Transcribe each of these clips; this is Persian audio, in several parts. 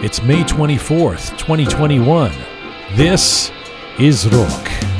It's May 24th, 2021. This is Rock.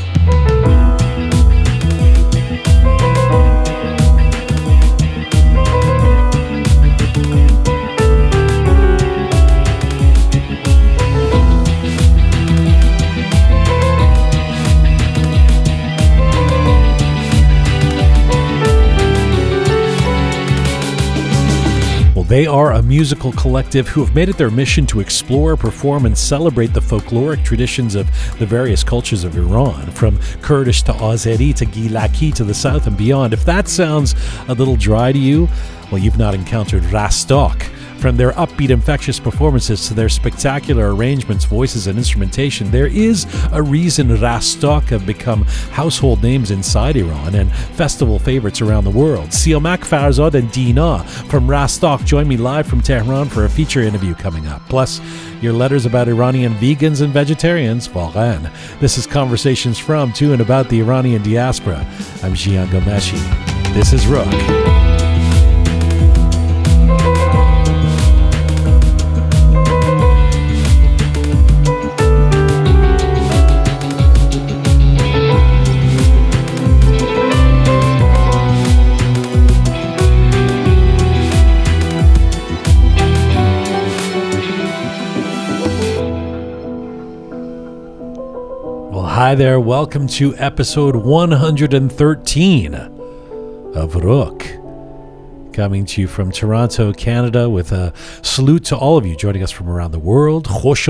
They are a musical collective who have made it their mission to explore, perform, and celebrate the folkloric traditions of the various cultures of Iran, from Kurdish to Azeri to Gilaki to the south and beyond. If that sounds a little dry to you, well, you've not encountered Rastok. From their upbeat, infectious performances to their spectacular arrangements, voices, and instrumentation, there is a reason Rastok have become household names inside Iran and festival favorites around the world. Siamak Farzad and Dina from Rastok join me live from Tehran for a feature interview coming up. Plus, your letters about Iranian vegans and vegetarians, Varan. This is Conversations from, to, and about the Iranian diaspora. I'm Jian Ghomeshi. This is Rook. Hi there, welcome to episode 113 of Rook coming to you from Toronto, Canada, with a salute to all of you joining us from around the world. Khosh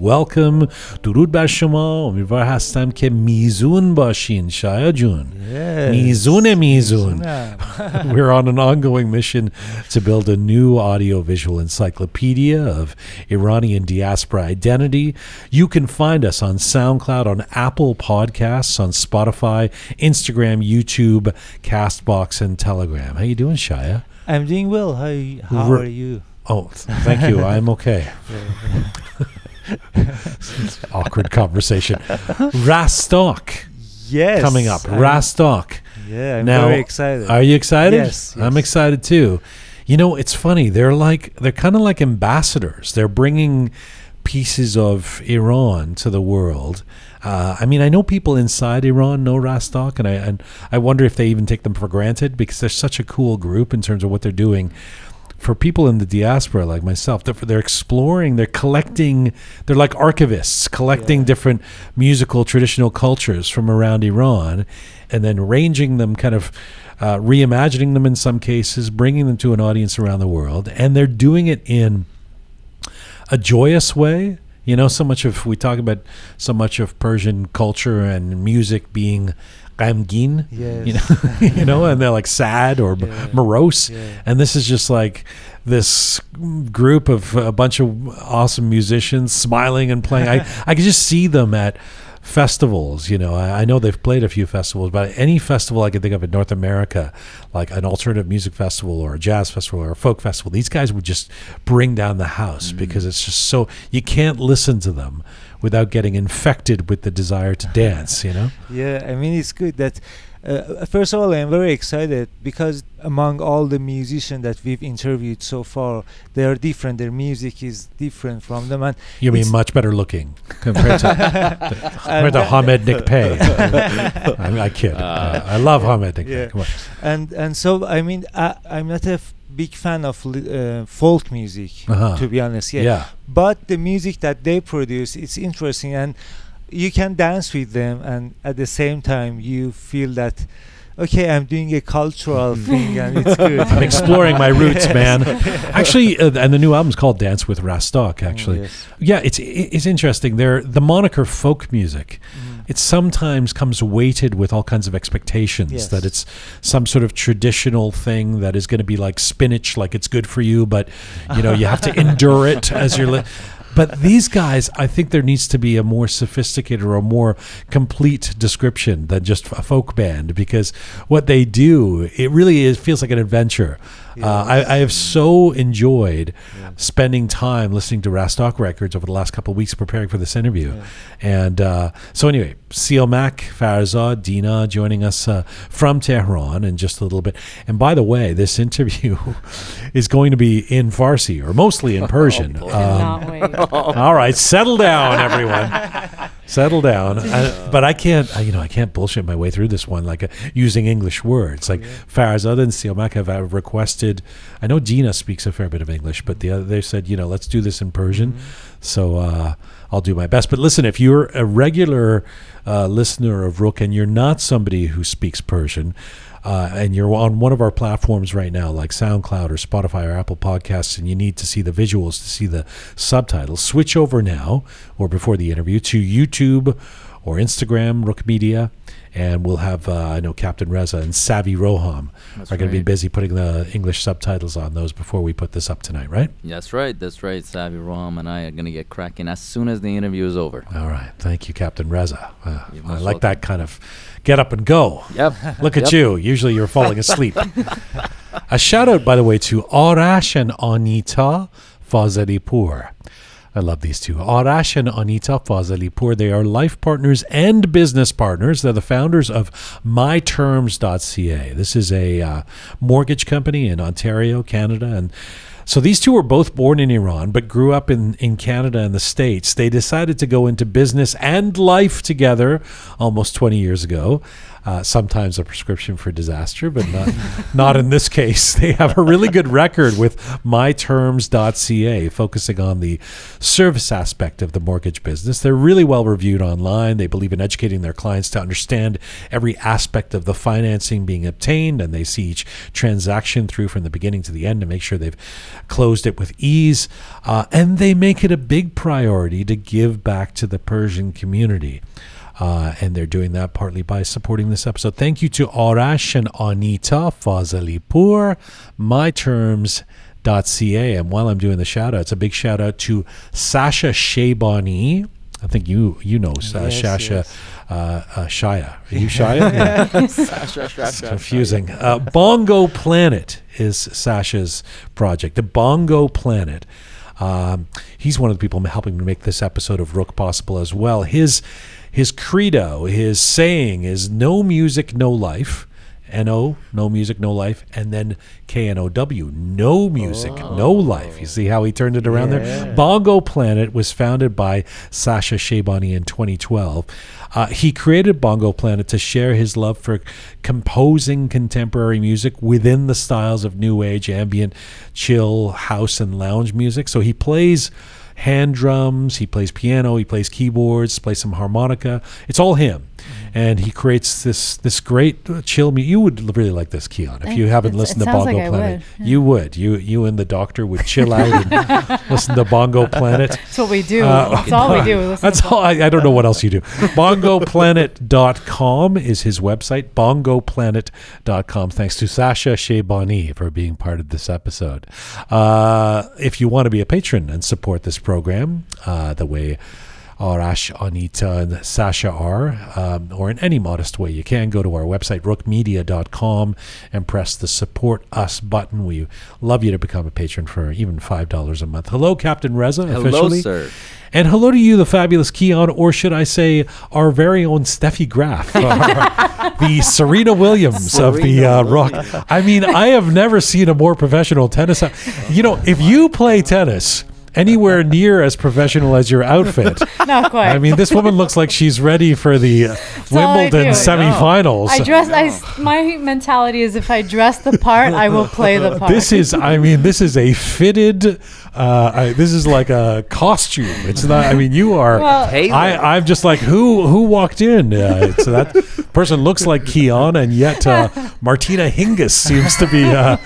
welcome. Durud bar shoma. Hastam ke mizun bashin, Shaya Mizune mizun. We're on an ongoing mission to build a new audiovisual encyclopedia of Iranian diaspora identity. You can find us on SoundCloud, on Apple Podcasts, on Spotify, Instagram, YouTube, Castbox, and Telegram. How you doing, Shaya? I'm doing well. How how are you? Oh, thank you. I'm okay. Awkward conversation. Rastok. Yes. Coming up. I'm, Rastok. Yeah, I'm now, very excited. Are you excited? Yes, yes. I'm excited too. You know, it's funny. They're like they're kind of like ambassadors. They're bringing pieces of Iran to the world uh, I mean, I know people inside Iran know Rastok, and I and I wonder if they even take them for granted because they're such a cool group in terms of what they're doing. For people in the diaspora like myself, they're, they're exploring, they're collecting, they're like archivists, collecting yeah. different musical traditional cultures from around Iran, and then ranging them, kind of uh, reimagining them in some cases, bringing them to an audience around the world, and they're doing it in a joyous way you know, so much of we talk about so much of Persian culture and music being ghamgin, yes. you know, you know, and they're like sad or yeah. morose, yeah. and this is just like this group of a bunch of awesome musicians smiling and playing. I I could just see them at festivals. You know, I, I, know they've played a few festivals, but any festival I can think of in North America, like an alternative music festival or a jazz festival or a folk festival, these guys would just bring down the house mm-hmm. because it's just so you can't listen to them without getting infected with the desire to dance. You know? yeah, I mean it's good that uh, first of all, I'm very excited because among all the musicians that we've interviewed so far, they are different. Their music is different from them. And you mean much better looking compared to, compared to Hamed Nikpeh? I, mean, I kid. Uh, I love Hamed Nikpeh. Yeah. Come on. And and so I mean I, I'm not a f- big fan of uh, folk music uh-huh. to be honest. Yeah. yeah. But the music that they produce, it's interesting and you can dance with them and at the same time you feel that okay i'm doing a cultural thing and it's good i'm exploring my roots man actually uh, and the new album's called dance with rastok actually oh, yes. yeah it's it's interesting there the moniker folk music mm. it sometimes comes weighted with all kinds of expectations yes. that it's some sort of traditional thing that is going to be like spinach like it's good for you but you know you have to endure it as you're li- but these guys, I think there needs to be a more sophisticated or a more complete description than just a folk band because what they do, it really is feels like an adventure. Uh, I, I have so enjoyed spending time listening to Rastock records over the last couple of weeks preparing for this interview. And uh, so, anyway, Seal Mac, Farzad, Dina joining us uh, from Tehran in just a little bit. And by the way, this interview is going to be in Farsi or mostly in Persian. boy. Um, all right, settle down, everyone. Settle down. I, but I can't, I, you know, I can't bullshit my way through this one like uh, using English words. Like Farzad and Siamak have uh, requested. I know Dina speaks a fair bit of English, but the other, they said, you know, let's do this in Persian. So uh, I'll do my best. But listen, if you're a regular uh, listener of Rook and you're not somebody who speaks Persian, uh, and you're on one of our platforms right now, like SoundCloud or Spotify or Apple Podcasts, and you need to see the visuals to see the subtitles, switch over now or before the interview to YouTube or Instagram, Rook Media, and we'll have, uh, I know Captain Reza and Savvy Roham That's are going to be busy putting the English subtitles on those before we put this up tonight, right? That's right. That's right. Savi Roham and I are gonna get cracking as soon as the interview is over. All right. Thank you, Captain Reza. Uh, You're I most like that kind of get up and go. Yep. Look at Yep. you. Usually you're falling asleep. a shout out, by the way, to Arash and Anita Fazalipur. I love these two. Arash and Anita Fazalipur. They are life partners and business partners. They're the founders of MyTerms.ca. This is a uh, mortgage company in Ontario, Canada. And so these two were both born in Iran, but grew up in, in Canada and the States. They decided to go into business and life together almost 20 years ago. Uh, sometimes a prescription for disaster, but not, not in this case. They have a really good record with myterms.ca, focusing on the service aspect of the mortgage business. They're really well reviewed online. They believe in educating their clients to understand every aspect of the financing being obtained, and they see each transaction through from the beginning to the end to make sure they've closed it with ease. Uh, and they make it a big priority to give back to the Persian community. Uh, and they're doing that partly by supporting this episode. Thank you to Arash and Anita Fazalipur, myterms.ca. And while I'm doing the shout outs, a big shout out to Sasha Shaybani. I think you you know uh, Yes, Sasha yes. uh, uh, Shaya. Are you Shaya? Yeah. It's confusing. Uh, Bongo Planet is Sasha's project. The Bongo Planet. Um, he's one of the people helping to make this episode of Rook possible as well. His his credo, his saying is "No music, no life." N-O, no music, no life, and then K-N-O-W, no music, no life. You see how he turned it around there? Bongo Planet was founded by Sasha Shaybani in 2012. Uh, he created Bongo Planet to share his love for composing contemporary music within the styles of new age, ambient, chill, house, and lounge music. So he plays hand drums, he plays piano, he plays keyboards, plays some harmonica. It's all him. And he creates this this great uh, chill music. You would really like this, Keon, if you haven't it's- listened to Bongo like Planet. would, You would. You you and the doctor would chill out and listen to Bongo Planet. That's what we do. Uh, That's all we do. That's all. I, I don't know what else you do. BongoPlanet.com is his website. BongoPlanet.com. Thanks to Sasha Shaybani for being part of this episode. Uh, if you want to be a patron and support this program, uh, the way Arash, Anita, and Sasha are, um, or in any modest way you can, go to our website, rookmedia.com, and press the support us button. We love you to become a patron for even $5 a month. Hello, Captain Reza. Hello, officially. sir. And hello to you, the fabulous Keon, or should I say, our very own Steffi Graf, uh, the Serena Williams of the Serena uh, rock. I mean, I have never seen a more professional tennis. You know, if you play tennis anywhere near as professional as your outfit, Not quite. I mean, this woman looks like she's ready for the uh, all I Wimbledon semifinals. I dress. I s- my mentality is if I dress the part, I will play the part. This is, I mean, this is a fitted. Uh, I, this is like a costume. It's not. I mean, you are. Well- I, I'm just like who who walked in. Uh, so that person looks like Keon, and yet uh, Martina Hingis seems to be uh,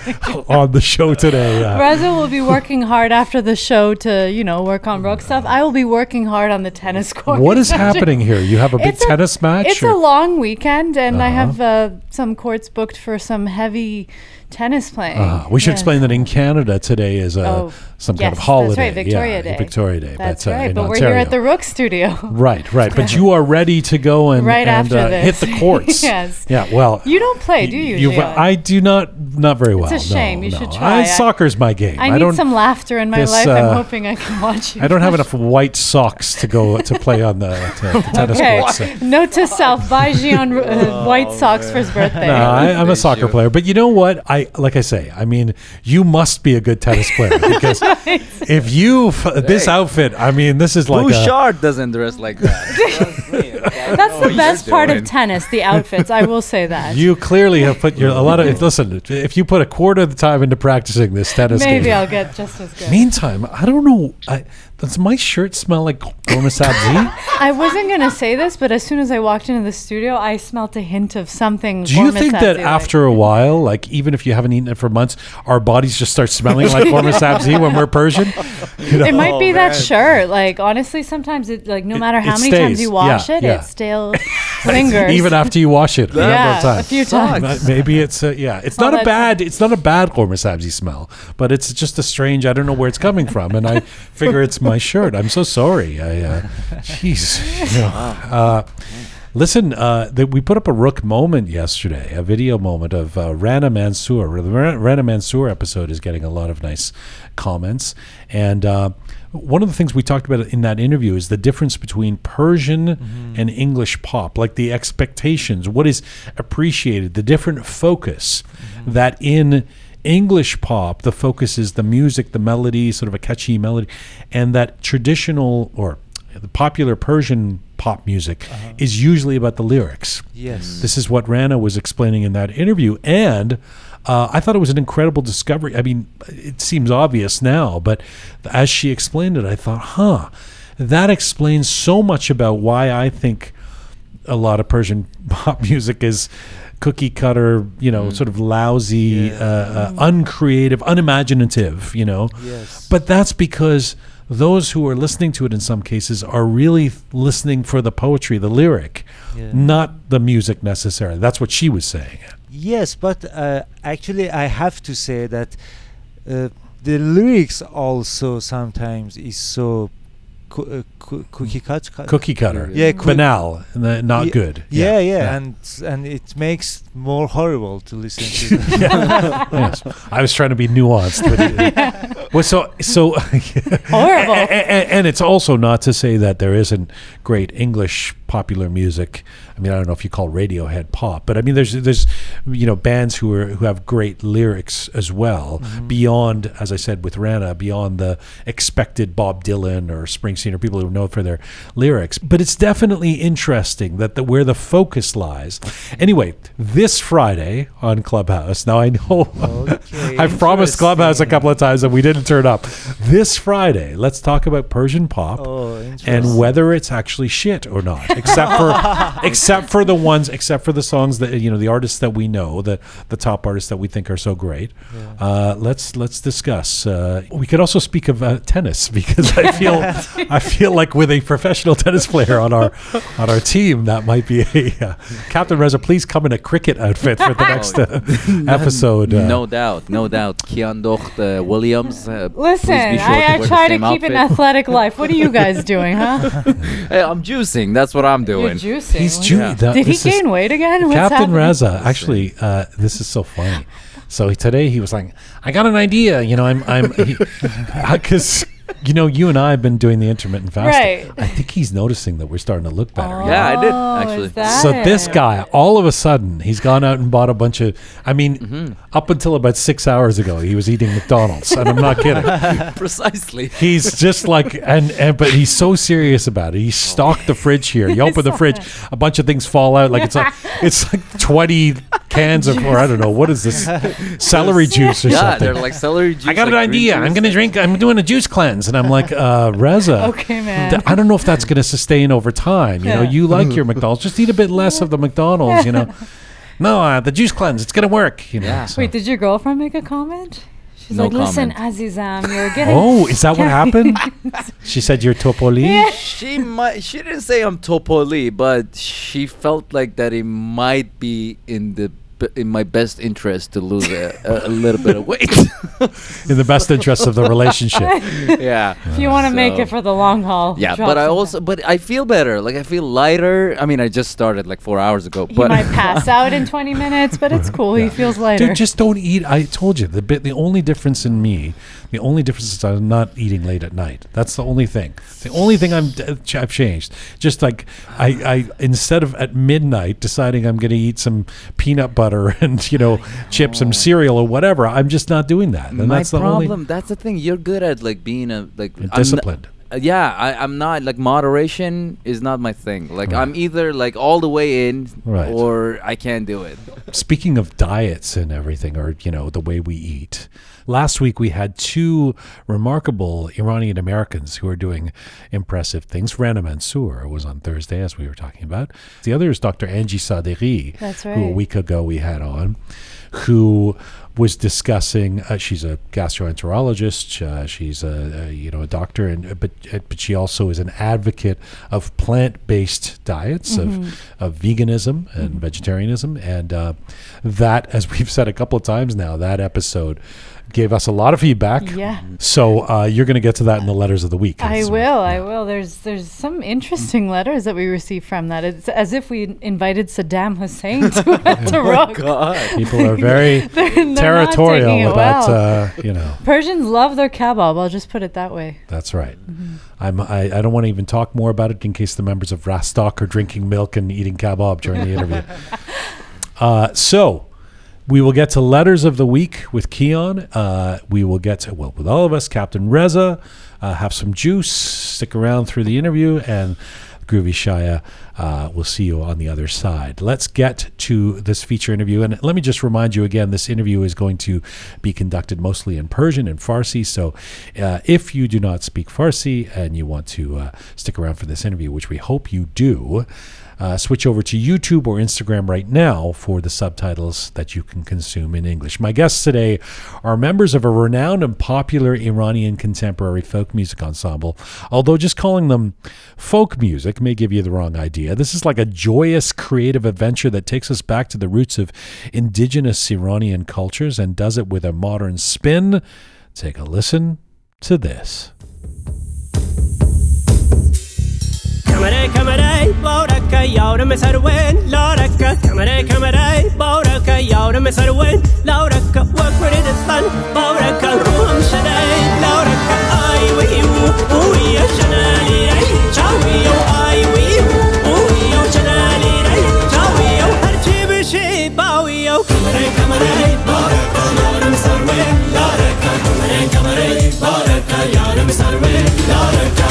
on the show today. Uh, Reza will be working hard after the show to, you know, work on rock stuff. I will be working hard on the tennis court. what is happening here? You have a big It's a- tennis match. It's or- a long weekend, and I Uh-huh. have uh, some courts booked for some heavy tennis playing. Uh, we should Yes. explain that in Canada today is uh, Oh. some some kind of Yes, that's holiday. right, Victoria yeah, Day. Victoria Day. That's uh, right. in But we're here at the Rook Studio. Right, right. But you are ready to go and, Right and after uh, this. hit the courts. Yes. Yeah. Well, You don't play, do you? you- I do not. Not very well. It's a shame. no, You no. should try. I, I- soccer's my game. I need don't. some laughter in my this, life. uh, I'm hoping I can watch you. I don't have enough white socks to go to play on the, to, the tennis Okay. courts. Note to self: buy Gian uh, white socks for his birthday. No, I, I'm a soccer player, but you know what? I like I say. I mean, you must be a good tennis player because if you f- this Hey. outfit, I mean, this is like a, Bouchard doesn't dress like that. That's the best part of tennis, the outfits. I will say that. you clearly have put your a lot of. Listen, if you put a quarter of the time into practicing this tennis Maybe game. I'll get just as good. Meantime, I don't know. I, does my shirt smell like Gorma Sabzi? I wasn't gonna say this, but as soon as I walked into the studio, I smelt a hint of something. Do you think that like- after a while, like even if you haven't eaten it for months, our bodies just start smelling like Gorma Sabzi when we're Persian? You know? It might be Oh, that shirt. Like honestly, sometimes it like no It- matter how it many times you wash Yeah, it, yeah. it still lingers. even after you wash it a number yeah, of a few times. Maybe it's uh, yeah. It's All not a bad. It's not a bad Gorma Sabzi smell, but it's just a strange. I don't know where it's coming from, and I figure it's my shirt. I'm so sorry. I, uh, jeez. you know, uh, listen, uh, that we put up a Rook moment yesterday, a video moment of uh, Rana Mansour. The Rana Mansour episode is getting a lot of nice comments, and. Uh, one of the things we talked about in that interview is the difference between Persian and English pop, like the expectations, what is appreciated, the different focus that in English pop, the focus is the music, the melody, sort of a catchy melody, and that traditional or the popular Persian pop music is usually about the lyrics. Yes. This is what Rana was explaining in that interview. And uh, I thought it was an incredible discovery. I mean, it seems obvious now, but as she explained it, I thought, huh, that explains so much about why I think a lot of Persian pop music is cookie cutter, you know, sort of lousy, Yeah. uh, uh, uncreative, unimaginative, you know. Yes. But that's because those who are listening to it in some cases are really listening for the poetry, the lyric, Yeah. not the music necessarily. That's what she was saying. Yes, but uh, actually, I have to say that uh, the lyrics also sometimes is so coo- uh, cookie cut. cut- Cookie cutter, Yeah, coo- banal, and not Ye- good. Yeah, yeah, and and it makes more horrible to listen to. yes. I was trying to be nuanced, but it, well, so so Horrible. A- a- a- and it's also not to say that there isn't great English popular music. I mean, I don't know if you call Radiohead pop, but I mean, there's there's you know bands who are who have great lyrics as well mm-hmm. beyond, as I said with Rana, beyond the expected Bob Dylan or Springsteen or people who are known for their lyrics. But it's definitely interesting that the, where the focus lies. Anyway, this Friday on Clubhouse. Now I know Okay, I've promised Clubhouse a couple of times and we didn't turn up. This Friday, let's talk about Persian pop oh, and whether it's actually shit or not. Except for except for the ones except for the songs that you know the artists that we know, the the top artists that we think are so great. Uh, let's let's discuss. Uh, we could also speak of uh, tennis because I feel I feel like with a professional tennis player on our on our team that might be a uh, Captain Reza. Please come in a cricket outfit for the next uh, episode. Uh, no doubt, no doubt. Kian Docht uh, Williams. Uh, Listen, be sure I, I wear try to same keep an athletic life. What are you guys doing, huh? Hey, I'm juicing. That's what I'm doing. You're doing. juicing. He's What- Jew- Yeah. that- Did he gain weight again? What's Captain happening? Raza, actually, uh, this is so funny. So today he was like, "I got an idea." You know, I'm, I'm, because you know, you and I have been doing the intermittent fasting. Right. I think he's noticing that we're starting to look better. you Yeah, I did, Oh, actually. is that So this guy, all of a sudden, he's gone out and bought a bunch of. I mean, Mm-hmm. up until about six hours ago, he was eating McDonald's, and I'm not kidding. Precisely. He's just like, and, and but he's so serious about it. He stocked the fridge here. You open the fridge, a bunch of things fall out. Like it's like it's like twenty cans of, or I don't know what is this, celery juice or something. Yeah, something. they're like celery juice. I got an like green idea. I'm juice. gonna drink. I'm doing a juice cleanse, and I'm like, uh, Reza. Okay, man. th- I don't know if that's going to sustain over time. You know, Yeah. you like your McDonald's, just eat a bit less of the McDonald's. You know, no, uh, the juice cleanse, it's going to work. You know. Yeah. so- Wait, did your girlfriend make a comment? She's No like, listen. Azizam, you're getting. oh, is that what happened? she said you're Topoli. Yeah. She might. She didn't say I'm Topoli, but she felt like that it might be in the b- in my best interest to lose a, a, a little bit of weight. In the best interest of the relationship. yeah. If you want to make it for the long haul. Yeah, but I also but I feel better. Like I feel lighter. I mean, I just started like four hours ago. He But might pass out in 20 minutes, but it's cool. He feels lighter. Dude, just don't eat. I told you the bit. The only difference in me, the only difference is I'm not eating late at night. That's the only thing. The only thing I'm uh, ch- I've changed. Just like I, I instead of at midnight deciding I'm going to eat some peanut butter and you know chips and cereal or whatever, I'm just not doing that. And my that's the problem. only That's the thing. You're good at like being a like I'm disciplined. uh, yeah, I, I'm not like moderation is not my thing. Like Right. I'm either like all the way in Right. or I can't do it. Speaking of diets and everything, or you know the way we eat. Last week we had two remarkable Iranian Americans who are doing impressive things. Rana Mansour was on Thursday, as we were talking about. The other is Dr. Angie Sadeghi, That's who a week ago we had on, who was discussing. Uh, she's a gastroenterologist. Uh, she's a, a you know a doctor, and uh, but uh, but she also is an advocate of plant-based diets of of veganism and vegetarianism, and uh, that, as we've said a couple of times now, that episode gave us a lot of feedback. yeah. So uh, you're going to get to that in the letters of the week. I will. I will. There's there's some interesting letters that we received from that. It's as if we invited Saddam Hussein to, to rock. God. People are very They're- they're territorial it about well. uh, you know. Persians love their kebab. I'll just put it that way. That's right. Mm-hmm. I'm, I, I don't want to even talk more about it in case the members of Rastok are drinking milk and eating kebab during the interview. uh, so we will get to letters of the week with Keon. Uh, we will get to, well, with all of us, Captain Reza, uh, have some juice, stick around through the interview, and Groovy Shaya, uh, we'll see you on the other side. Let's get to this feature interview. And let me just remind you again this interview is going to be conducted mostly in Persian and Farsi. So uh, if you do not speak Farsi and you want to uh, stick around for this interview, which we hope you do, uh, switch over to YouTube or Instagram right now for the subtitles that you can consume in English. My guests today are members of a renowned and popular Iranian contemporary folk music ensemble. Although just calling them folk music may give you the wrong idea. This is like a joyous creative adventure that takes us back to the roots of indigenous Iranian cultures and does it with a modern spin. Take a listen to this. ياورم سروين لا ركا كمري كمري باوركا ياورم سروين لا ركا وكريد الصن باوركا روم شدي لا ركا آي ويو ويا شنالي اي شاوي يو آي ويو ويا شنالي اي شاوي يو. هرشي بشي باوي يو. كمري كمري باوركا ياورم سروين لا ركا كمري كمري باوركا ياورم سروين لا ركا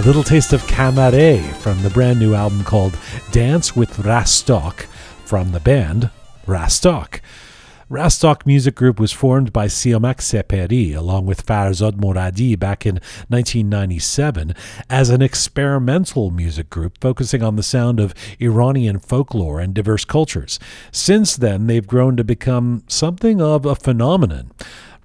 A little taste of Kamare from the brand new album called Dance with Rastok from the band Rastok. Rastok Music Group was formed by Siamak Seperi along with Farzad Moradi back in 1997 as an experimental music group focusing on the sound of Iranian folklore and diverse cultures. Since then, they've grown to become something of a phenomenon.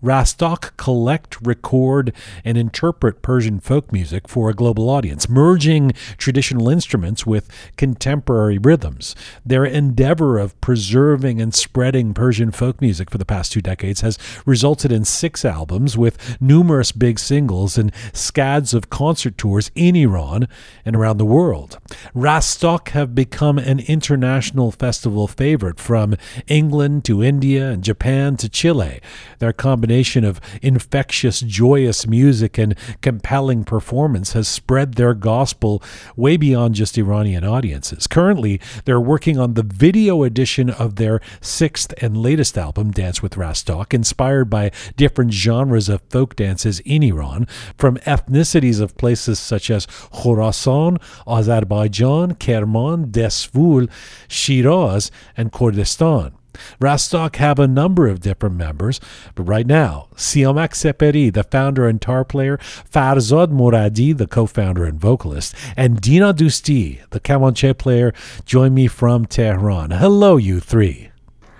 Rastok collect, record, and interpret Persian folk music for a global audience, merging traditional instruments with contemporary rhythms. Their endeavor of preserving and spreading Persian folk music for the past two decades has resulted in six albums with numerous big singles and scads of concert tours in Iran and around the world. Rastok have become an international festival favorite from England to India and Japan to Chile. Their combination of infectious, joyous music and compelling performance has spread their gospel way beyond just Iranian audiences. Currently, they're working on the video edition of their sixth and latest album, Dance with Rastok, inspired by different genres of folk dances in Iran, from ethnicities of places such as Khorasan, Azerbaijan, Kerman, Desful, Shiraz, and Kurdistan. Rastok have a number of different members, but right now, Siamak Seperi, the founder and tar player, Farzad Moradi, the co-founder and vocalist, and Dina Dusti, the kamanche player, join me from Tehran. Hello, you three.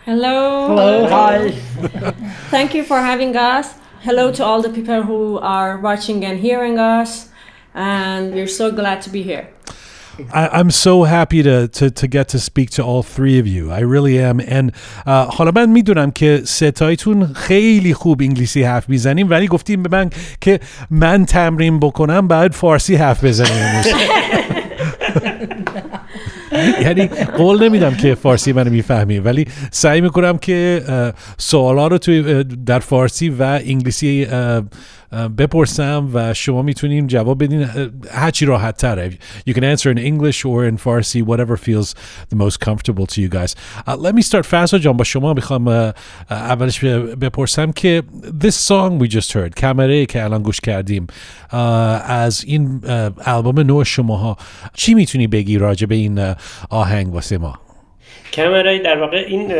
Hello. Hello. Hi. Thank you for having us. hello to all the people who are watching and hearing us, and we're so glad to be here. I, I'm so happy to, to to get to speak to all three of you. I really am. And uh, حالا من میدونم که ستایتون خیلی خوب انگلیسی حرف میزنیم ولی گفتیم به من که من تمرین بکنم بعد فارسی حرف بزنیم امروز. یعنی قول نمیدم که فارسی منو میفهمی ولی سعی میکنم که اه، سوالا رو توی اه، در فارسی و انگلیسی اه، اه، بپرسم و شما می‌تونین جواب بدین. هرچی راحت تره. You can answer in English or in Farsi whatever feels the most comfortable to you guys. Uh, let me start. فضا جان با شما می‌خوام اه، اه، اولش بپرسم که this song we just heard کمره که الان گوش کردیم اه، از این اه، البوم نو شماها چی می‌تونی بگی راجع به این آهنگ واسه ما؟ کمرای در واقع این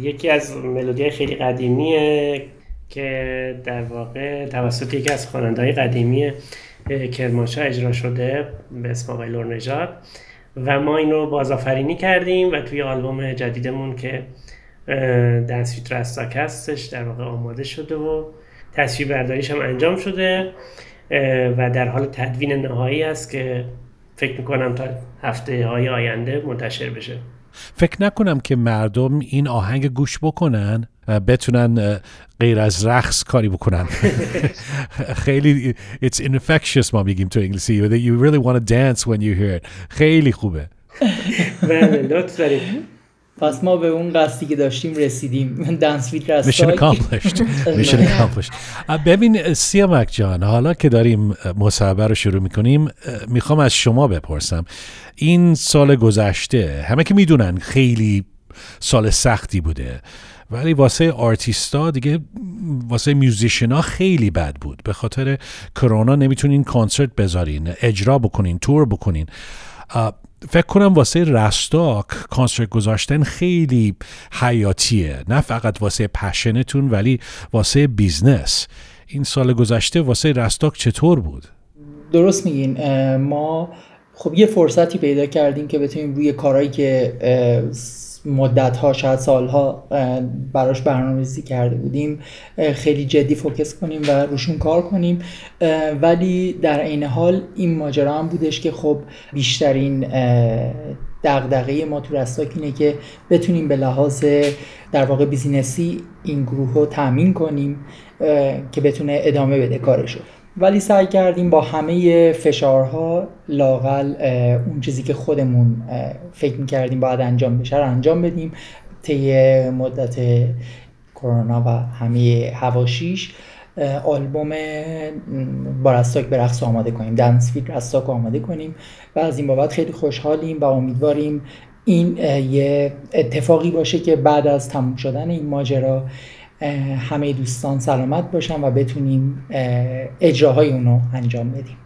یکی از ملودی خیلی قدیمیه که در واقع توسط یکی از خواننده‌های قدیمی اه، کرمانشاه اجرا شده به اسم آقای لورنژاد و ما این رو بازآفرینی کردیم و توی آلبوم جدیدمون که دنسویت رستاک هستش در واقع آماده شده و تصویر برداریش هم انجام شده و در حال تدوین نهایی است که فکر می‌کنم تا هفته های آینده منتشر بشه. فکر نکنم که مردم این آهنگ گوش بکنن بتونن غیر از رقص کاری بکنن. خیلی it's infectious ما میگیم تو انگلیسی. You really want to dance when you hear it. خیلی خوبه. بله لطف دارید. پس ما به اون قصدی که داشتیم رسیدیم. دنس ویت accomplished. Mission accomplished. اه، ببین سیامک جان حالا که داریم مصاحبه رو شروع می‌کنیم می‌خوام از شما بپرسم. این سال گذشته همه که می‌دونن خیلی سال سختی بوده ولی واسه آرتیستا دیگه واسه musician ها خیلی بد بود. به خاطر کرونا نمی‌تونین کنسرت بذارین اجرا بکنین تور بکنین. فکر کنم واسه رستاک کنسرت گذاشتن خیلی حیاتیه. نه فقط واسه passion تون ولی واسه business. این سال گذشته واسه رستاک چطور بود؟ درست میگین. ما خب یه فرصتی پیدا کردیم که بتونیم روی کارهایی که مدت ها شاید سالها براش برنامه‌ریزی کرده بودیم. خیلی جدی focus کنیم و روشون کار کنیم. ولی در عین حال این ماجرا هم بودش که خب بیشترین دغدغه ما تو رستاک اینه که بتونیم به لحاظ در واقع business ی این گروه رو تامین کنیم که بتونه ادامه بده کارشو. ولی سعی کردیم با همه فشارها لاقل اون چیزی که خودمون فکر می‌کردیم باید انجام بشه رو انجام بدیم. طی مدت کرونا و همه هواشیش آلبوم م، با رستاک به رقص آماده کنیم. دنس فیت رستاک آماده کنیم. و از این بابت خیلی خوشحالیم و امیدواریم این یه اتفاقی باشه که بعد از تموم شدن این ماجرا همه دوستان سلامت باشن و بتونیم اه، اجراهای اونو انجام بدیم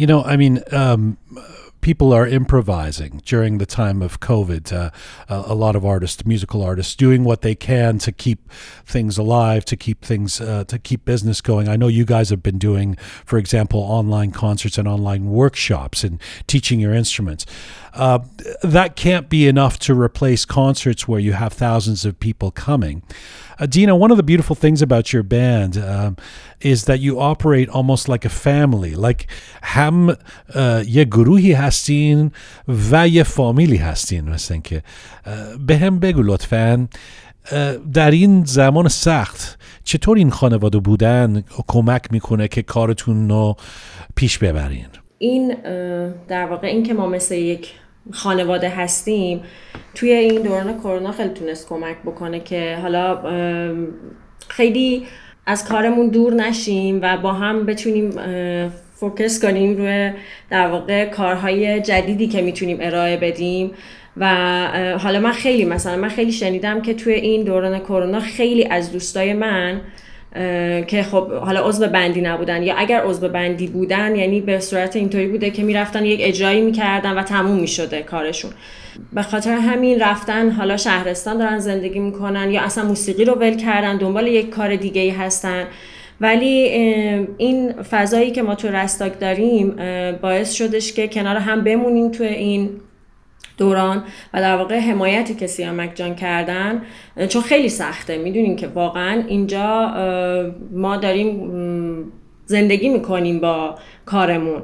You know, I mean, um, people are improvising during the time of COVID. Uh, a, a lot of artists, musical artists, doing what they can to keep things alive, to keep things, uh, to keep business going. I know you guys have been doing, for example, online concerts and online workshops and teaching your instruments. Uh, that can't be enough to replace concerts where you have thousands of people coming. Uh, Dina, one of the beautiful things about your band um, is that you operate almost like a family. Like هم یه گروهی هستین و یه فامیلی هستین مثل که به هم بگو لطفا uh, در این زمان سخت چطور این خانواده بودن کمک می‌کنه که کارتون رو پیش ببرین این در واقع این که ما مثل یک خانواده هستیم توی این دوران کرونا خیلی تونست کمک بکنه که حالا خیلی از کارمون دور نشیم و با هم بتونیم فوکس کنیم روی در واقع کارهای جدیدی که می‌تونیم ارائه بدیم و حالا من خیلی مثلا من خیلی شنیدم که توی این دوران کرونا خیلی از دوستای من که خب حالا عضو بندی نبودن یا اگر عضو بندی بودن یعنی به صورت اینطوری بوده که می‌رفتن یک اجرایی می‌کردن و تموم می‌شده کارشون. به خاطر همین رفتن حالا شهرستان دارن زندگی می‌کنن یا اصلا موسیقی رو ول کردن دنبال یک کار دیگه ای هستن. ولی این فضایی که ما تو رستاک داریم باعث شدش که کنار هم بمونیم تو این دوران و در واقع حمایتی که سیامک جان کردن چون خیلی سخته. می‌دونین که واقعا اینجا ما داریم زندگی می‌کنیم با کارمون.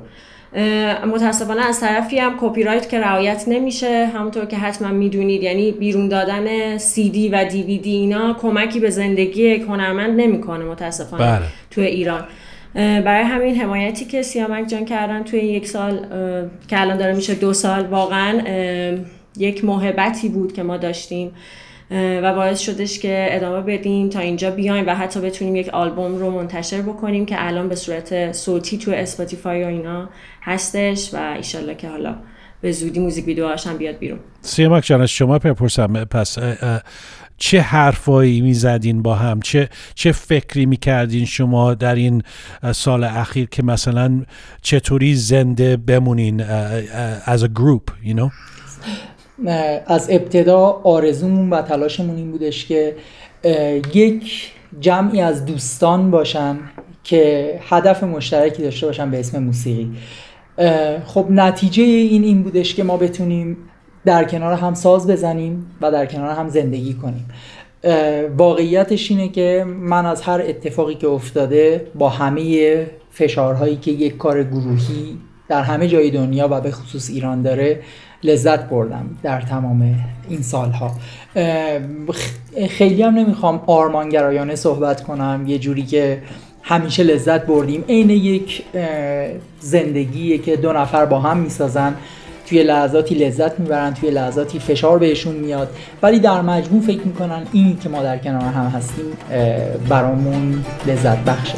متاسفانه از طرفی هم کپی رایت که رعایت نمیشه. همونطور که حتما می‌دونید یعنی بیرون دادن سی دی و دی وی دی اینا کمکی به زندگی هنرمند نمی‌کنه متاسفانه بله. تو ایران. برای همین حمایتی که سیامک جان کردن توی یک سال که الان داره میشه دو سال واقعا یک محبتی بود که ما داشتیم. و باعث شدش که ادامه بدیم تا اینجا بیایم و حتی بتونیم یک آلبوم رو منتشر بکنیم که الان به صورت صوتی تو اسپاتیفای و اینا هستش و ایشالله که حالا به زودی موزیک ویدیوهاش هم بیاد بیرون. سیامک جان از شما بپرسم. پس چه حرفایی می‌زدین با هم؟ چه چه فکری می‌کردین شما در این سال اخیر که مثلا چطوری زنده بمونین از a group you know از ابتدا آرزومون و تلاشمون این بودش که یک جمعی از دوستان باشن که هدف مشترکی داشته باشن به اسم موسیقی. خب نتیجه این این بودش که ما بتونیم در کنار هم ساز بزنیم و در کنار هم زندگی کنیم. واقعیتش اینه که من از هر اتفاقی که افتاده با همه فشارهایی که یک کار گروهی در همه جای دنیا و به خصوص ایران داره لذت بردم در تمام این سالها. خیلی هم نمی‌خوام آرمانگرایانه صحبت کنم یه جوری که همیشه لذت بردیم. عین یک زندگیه که دو نفر با هم می‌سازن. توی لحظاتی لذت می‌برن توی لحظاتی فشار بهشون میاد ولی در مجموع فکر می‌کنن این که ما در کنار هم هستیم برامون لذت بخشه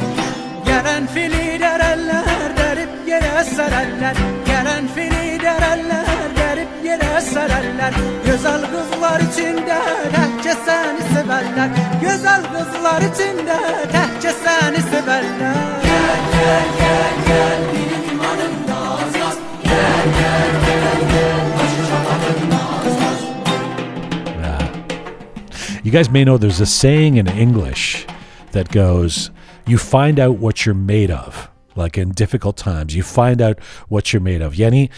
yere sererler Güzel kızlar içinde tehce seni severler Güzel kızlar içinde tehce seni severler Gel gel gel gel benim imanım Gel gel gel gel You guys may know there's a saying in English that goes, You find out what you're made of. like in difficult times you find out what you're made of یعنی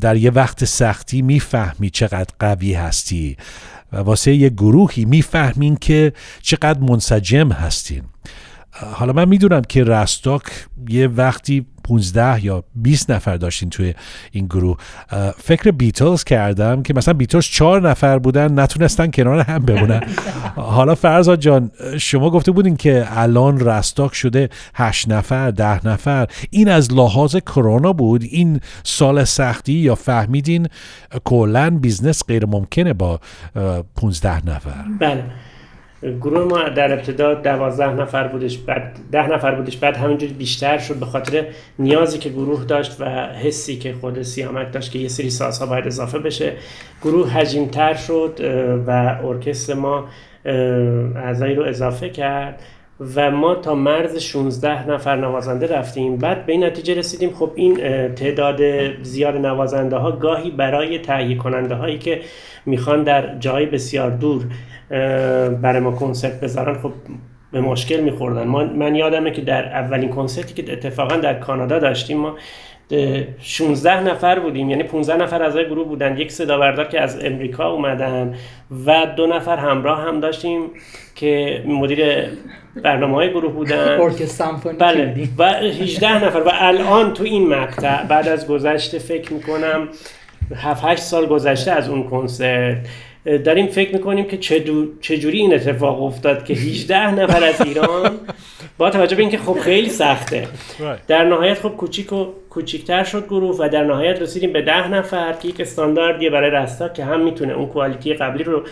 در یه وقت سختی میفهمی چقدر قوی هستی و واسه یه گروهی میفهمین که چقدر منسجم هستین حالا من میدونم که رستاک یه وقتی 15 یا 20 نفر داشتین توی این گروه. فکر بیتلز کردم که مثلا بیتلز چهار نفر بودن نتونستن کنار هم بمونن. حالا فرزاد جان شما گفته بودین که الان رستاک شده 8 نفر ده نفر. این از لحاظ کرونا بود؟ این سال سختی یا فهمیدین کلا business غیر ممکنه با 15 نفر؟ بله. گروه ما در ابتدا دوازده نفر بودش بعد ده نفر بودش بعد همینجوری بیشتر شد به خاطر نیازی که گروه داشت و حسی که خود سیامک داشت که یه سری سازها باید اضافه بشه. گروه حجیمتر شد و ارکستر ما اعضایی رو اضافه کرد. و ما تا مرز 16 نفر نوازنده رفتیم. بعد به این نتیجه رسیدیم. خب این تعداد زیاد نوازنده ها گاهی برای تهیه کننده هایی که می‌خوان در جای بسیار دور برای ما کنسرت بذارن خب به مشکل میخوردن. من یادمه که در اولین کنسرتی که اتفاقا در کانادا داشتیم ما 16 نفر بودیم. یعنی 15 نفر از گروه بودن. یک صدا بردار که از امریکا اومدن و دو نفر همراه هم داشتیم که مدیر برنامه های گروه بودن. بله. و 18 نفر. و الان تو این مقطع بعد از گذشته فکر می‌کنم 7 8 سال گذشته از اون کنسرت داریم فکر می‌کنیم که چجوری این اتفاق افتاد که 18 نفر از ایران با توجه به اینکه خب خیلی سخته. در نهایت خب کوچیک و کوچیکتر شد گروه و در نهایت رسیدیم به 10 نفر که یک استانداردیه برای رستا که هم می‌تونه اون کوالیتی قبلی رو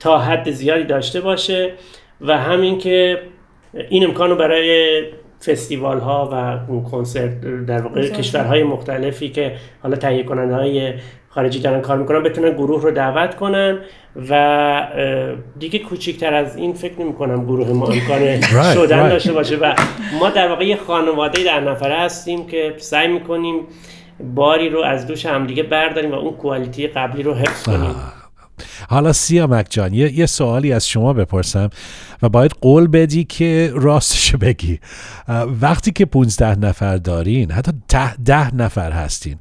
تا حد زیادی داشته باشه و همین که این امکان رو برای فستیوال ها و اون کنسرت در واقع کشورهای مختلفی که حالا تهیه کننده های خارجی دارن کار می‌کنن بتونن گروه رو دعوت کنن و دیگه کوچیکتر از این فکر نمی کنم گروه ما امکان شدن داشته باشه و ما در واقع یه خانواده در نفره هستیم که سعی می‌کنیم باری رو از دوش همدیگه برداریم و اون کوالیتی قبلی رو حفظ کنیم. حالا سیامک جان یه،, یه سوالی از شما بپرسم و باید قول بدی که راستش بگی. وقتی که 15 نفر دارین حتی ده, ده نفر هستین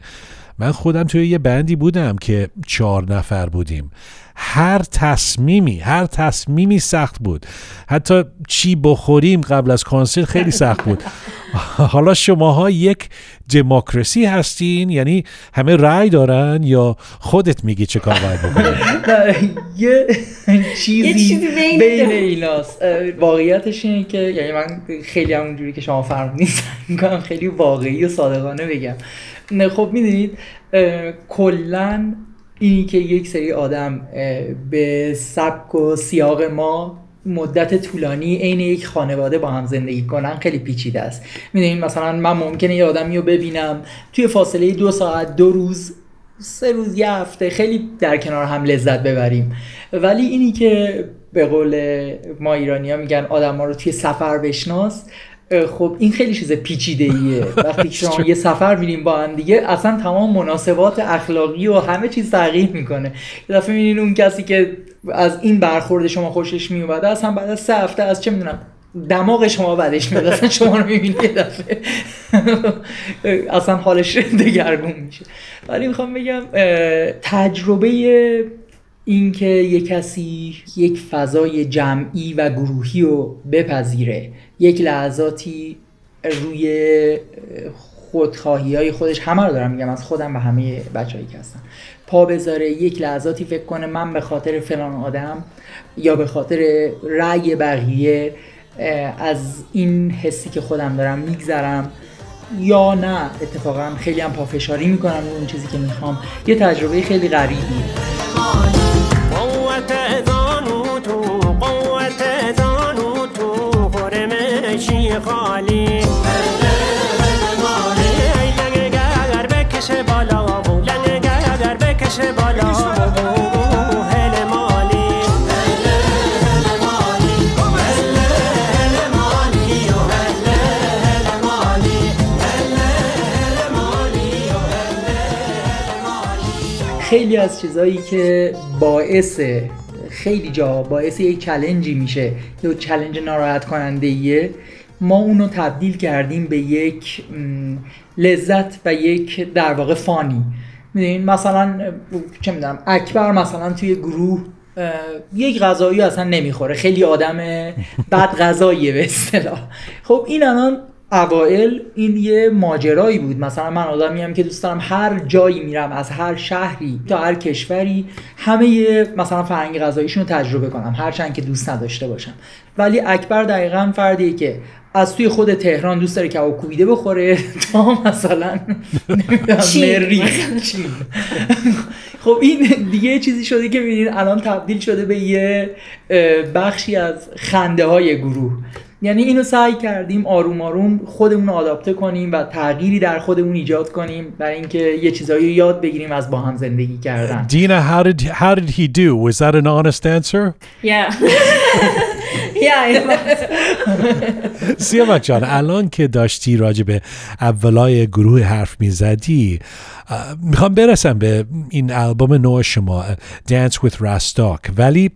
من خودم توی یه بندی بودم که چهار نفر بودیم. هر تصمیمی هر تصمیمی سخت بود. حتی چی بخوریم قبل از کنسرت خیلی سخت بود. حالا شماها یک دموکراسی هستین یعنی همه رأی دارن یا خودت میگی چه کار باید بکنی؟ یه چیزی بین. ایناست. واقعیتش اینه که یعنی من خیلی همونجوری که شما فرمودین سعی می‌کنم خیلی واقعی و صادقانه بگم. خب می‌دونید کلا اینی که یک سری آدم به سبک و سیاق ما مدت طولانی عین یک خانواده با هم زندگی کنن خیلی پیچیده است. می‌دونید مثلا من ممکنه یه آدمی رو ببینم توی فاصله دو ساعت دو روز سه روز یه هفته خیلی در کنار هم لذت ببریم. ولی اینی که به قول ما ایرانی ها میگن آدم ها رو توی سفر بشناس خب این خیلی چیز پیچیده ایه وقتی که شما یه سفر میریم با هم دیگه اصلا تمام مناسبات اخلاقی و همه چیز تغییر می‌کنه. یه دفعه می‌بینین اون کسی که از این برخورد شما خوشش میومده اصلا بعد از سه هفته از چه می‌دونم دماغ شما بعدش میاد. اصلا شما رو می‌بینی یه دفعه. اصلا حالش دگرگون میشه. ولی می‌خوام بگم تجربه اینکه یه کسی یک فضای جمعی و گروهی رو بپذیره یک لحظاتی روی خودخواهی های خودش همه رو دارم میگم از خودم و همه بچههایی که هستن. پا بذاره یک لحظاتی فکر کنه من به خاطر فلان آدم یا به خاطر رأی بقیه از این حسی که خودم دارم میگذرم یا نه. اتفاقا خیلی هم پافشاری می‌کنم اون چیزی که می‌خوام. یه تجربه خیلی غریبیه. خورمشی خالی؟ خیلی از چیزهایی که باعث خیلی جا باعث یک چلنجی میشه. یا چلنج ناراحت کننده ایه ما اونو تبدیل کردیم به یک لذت و یک در واقع فانی. می‌دونین؟ مثلا چه می‌دونم اکبر مثلا توی گروه یک غذایی اصلا نمی‌خوره. خیلی آدم بد غذاییه به اصطلاح. خب این الان اوائل این یه ماجرایی بود. مثلا من آدمی هم که دوست دارم هر جایی میرم از هر شهری تا هر کشوری همه یه مثلا فرهنگ غذاییشون رو تجربه کنم هرچند که دوست نداشته باشم. ولی اکبر دقیقا فردیه که از توی خود تهران دوست داره کباب کوبیده بخوره. تا مثلا. مریخ. خب این دیگه چیزی شده که می‌بینید الان تبدیل شده به یه بخشی از خنده های گروه. یعنی اینو سعی کردیم آروم آروم خودمون رو آداپته کنیم و تغییری در خودمون ایجاد کنیم برای اینکه یه چیزایی رو یاد بگیریم از با هم زندگی کردن Dina, how did how did he do? Was that an honest answer? Yeah. yeah, it was. سیاوک جان الان که داشتی راجع به اولای گروه حرف می‌زدی می‌خوام برسم به این البوم نو شما Dance with Rastak ولی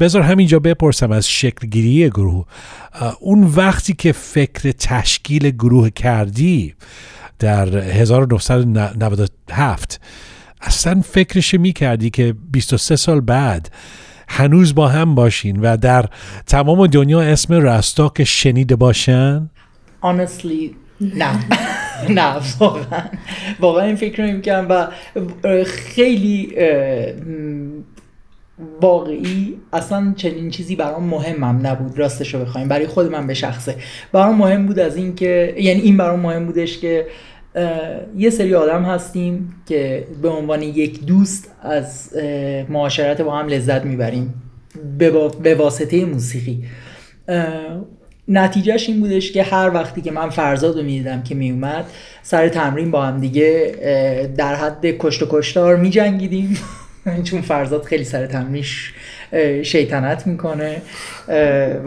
بذار همینجا بپرسم از شکلگیری گروه. اه، اون وقتی که فکر تشکیل گروه کردی در 1997 اصلا فکرش می‌کردی که 23 سال بعد هنوز با هم باشین و در تمام دنیا اسم رستاک شنیده باشن؟ Honestly نه. نه واقعا. واقعا این فکر رو می‌کنم و خیلی واقعی اصلا چنین چیزی برام مهمم نبود راستش رو بخوایم. برای خود من به شخصه. برام مهم بود از این که یعنی این برام مهم بودش که یه سری آدم هستیم که به عنوان یک دوست از معاشرت با هم لذت می‌بریم به, واسطه موسیقی. نتیجهش این بودش که هر وقتی که من فرزاد رو می‌دیدم که میومد سر تمرین با هم دیگه در حد کشت و کشتار میجنگیدیم. چون فرزاد خیلی سر تمرینش شیطنت می‌کنه.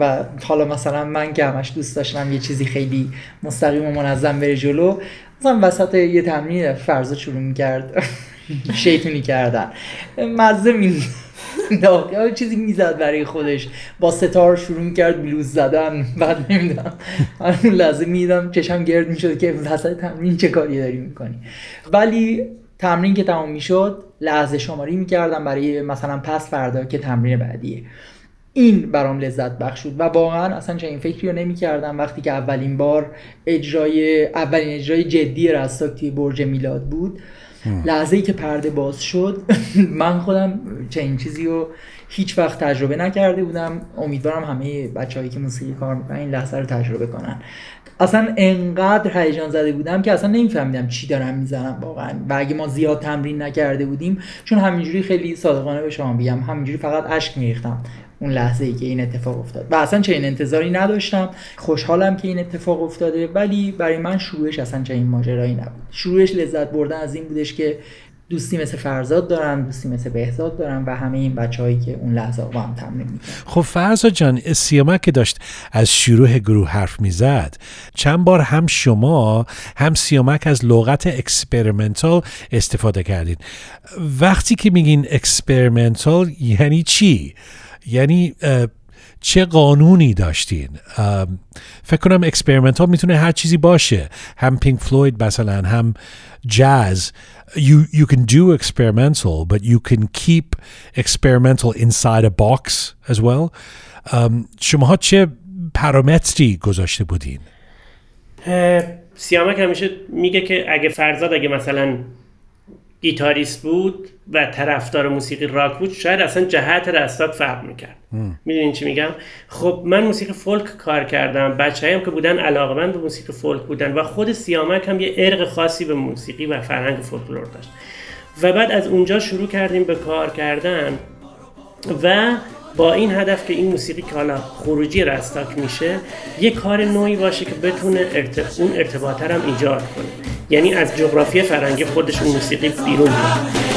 و حالا مثلا من که همش دوست داشتم یه چیزی خیلی مستقیم و منظم بره جلو مثلا وسط یه تمرین فرزاد شروع می‌کرد شیطونی کردن. مزه می داغ چیزی می‌زد برای خودش. با ستار شروع می‌کرد بلوز زدن. بعد نمی‌دونم. من اون لحظه میدم چشم گرد می‌شد که وسط تمرین چه کاری داری می‌کنی. ولی تمرین که تمام می‌شد لحظه شماری می‌کردم برای مثلا پس فردا که تمرین بعدیه. این برام لذت بخش شد و واقعا اصلا چنین فکری رو نمی‌کردم وقتی که اولین بار اجرای اولین اجرای جدی رستاک توی برج میلاد بود. لحظه ای که پرده باز شد من خودم چنین چیزی رو هیچ وقت تجربه نکرده بودم. امیدوارم همه بچههایی که موسیقی کار می‌کنن این لحظه رو تجربه کنن. اصلا انقدر هیجان زده بودم که اصلا نمیفهمیدم چی دارم می‌زنم واقعا. و اگه ما زیاد تمرین نکرده بودیم چون همینجوری خیلی صادقانه به شما بگم همینجوری فقط اشک میریختم. اون لحظه ای که این اتفاق افتاد. و اصلا چنین انتظاری نداشتم. خوشحالم که این اتفاق افتاده ولی برای من شروعش اصلا چنین ماجرایی نبود. شروعش لذت بردن از این بودش که دوستی مثل فرزاد دارم دوستی مثل بهزاد دارم و همه این بچههایی که اون لحظه با هم تمرین می‌کنن خب فرزاد جان سیامک که داشت از شروع گروه حرف می‌زد چند بار هم شما هم سیامک از لغت experimental استفاده کردین وقتی که میگین experimental یعنی چی؟ یعنی چه قانونی داشتین؟ فکر کنم experimental می‌تونه هر چیزی باشه. هم پینک فلوید مثلا هم جاز. You you can do experimental but you can keep experimental inside a box as well. ام، شماها چه پارامتری گذاشته بودین؟ سیامک همیشه میگه که اگه فرزاد اگه مثلا گیتاریست بود و طرفدار موسیقی راک بود شاید اصلا جهت رستاک فرق می‌کرد. می‌دونین چی میگم؟ خب من موسیقی فولک کار کردم بچه هم که بودن علاقمند به موسیقی فولک بودن و خود سیامک هم یه ارق خاصی به موسیقی و فرهنگ فولکلور داشت. و بعد از اونجا شروع کردیم به کار کردن و با این هدف که این موسیقی که حالا خروجی رستاک میشه یه کار نوعی باشه که بتونه ارت... اون ارتباطه هم ایجاد کنه. یعنی از جغرافی فرنگی خودش اون موسیقی بیرون بیاد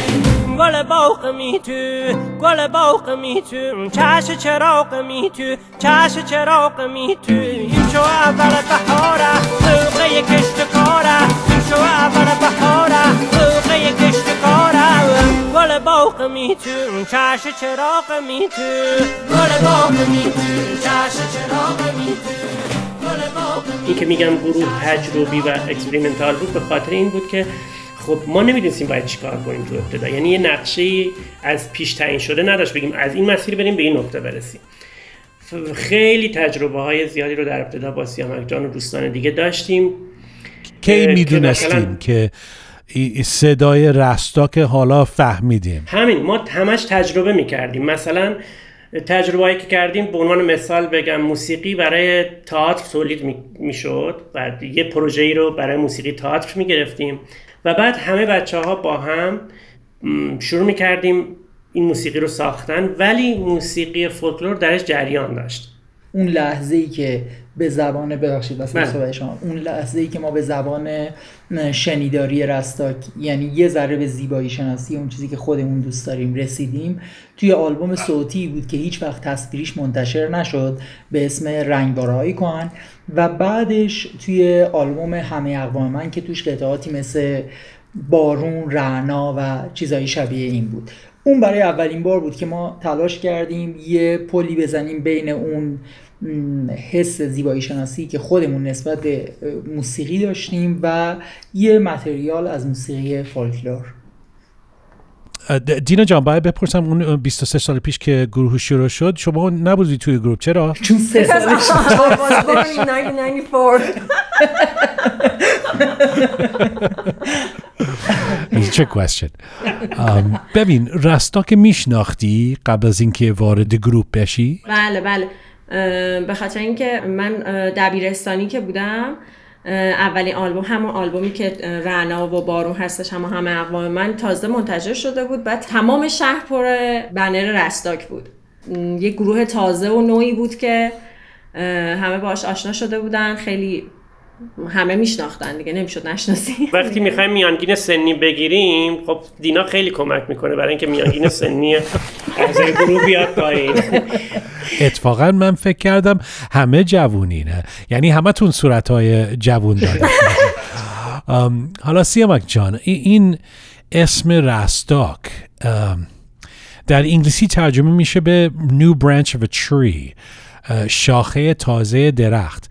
گل باغ می تو گل باغ می تو چش چراغ می تو چش چراغ می تو این شو اول بهاره سوقه کشت کاره. کاره. گل باغ چش چراغ گل باغ چش چراغ این که میگم گروه تجربی و experimental بود به خاطر این بود که خب ما نمی‌دونستیم باید چیکار کنیم تو ابتدا. یعنی یه نقشه از پیش تعیین شده نداشت بگیم از این مسیر بریم به این نقطه برسیم. خیلی تجربه های زیادی رو در ابتدا با سیامک جان و دوستان دیگه داشتیم. کی که می‌دونستین مثلا- که ای- صدای رستاک حالا فهمیدیم؟ همین ما همش تجربه می‌کردیم. مثلا تجربه هایی که کردیم به عنوان مثال بگم موسیقی برای تئاتر تولید می‌شد و یه پروژه ای رو برای موسیقی تئاتر می‌گرفتیم و بعد همه بچه ها با هم شروع می‌کردیم این موسیقی رو ساختن ولی موسیقی فولکلور درش جریان داشت. اون لحظه ای که به زبان ببخشید واسه بله. شما. اون لحظه ای که ما به زبان شنیداری رستاک یعنی یه ذره به زیبایی شناسی اون چیزی که خودمون دوست داریم رسیدیم توی آلبوم صوتی بود که هیچ وقت تصویریش منتشر نشد به اسم رنگبارهای کهن و بعدش توی آلبوم همه اقوام من که توش قطعاتی مثل بارون رعنا و چیزایی شبیه این بود. اون برای اولین بار بود که ما تلاش کردیم یه پلی بزنیم بین اون حس زیبایی شناسی که خودمون نسبت به موسیقی داشتیم و یه متریال از موسیقی فولکلور دینا جان باید بپرسم اون اه، 23 سال پیش که گروه شروع شد شما نبودی توی گروه چرا؟ چون سه Because سالش I was born in 1994. It's a trick question. ام، ببین رستاک میشناختی قبل از اینکه وارد گروه بشی بله بله به خاطر اینکه من دبیرستانی که بودم اولین آلبوم همون آلبومی که رعنا و بارون هستش همه همه اقوام من تازه منتشر شده بود. بعد تمام شهر پر بنر رستاک بود. یه گروه تازه و نوعی بود که همه باش آشنا شده بودن. خیلی همه میشناختن دیگه نمی‌شد نشناسی. وقتی می‌خوایم میانگین سنی بگیریم خب دینا خیلی کمک می‌کنه برای اینکه میانگین سنی اعضای گروه بیاد پایین. اتفاقا من فکر کردم همه جوونینه. یعنی همه تون صورت های جوون دارید. حالا سیامک جان ای- این اسم رستاک ام، در انگلیسی ترجمه میشه به new branch of a tree شاخه تازه درخت.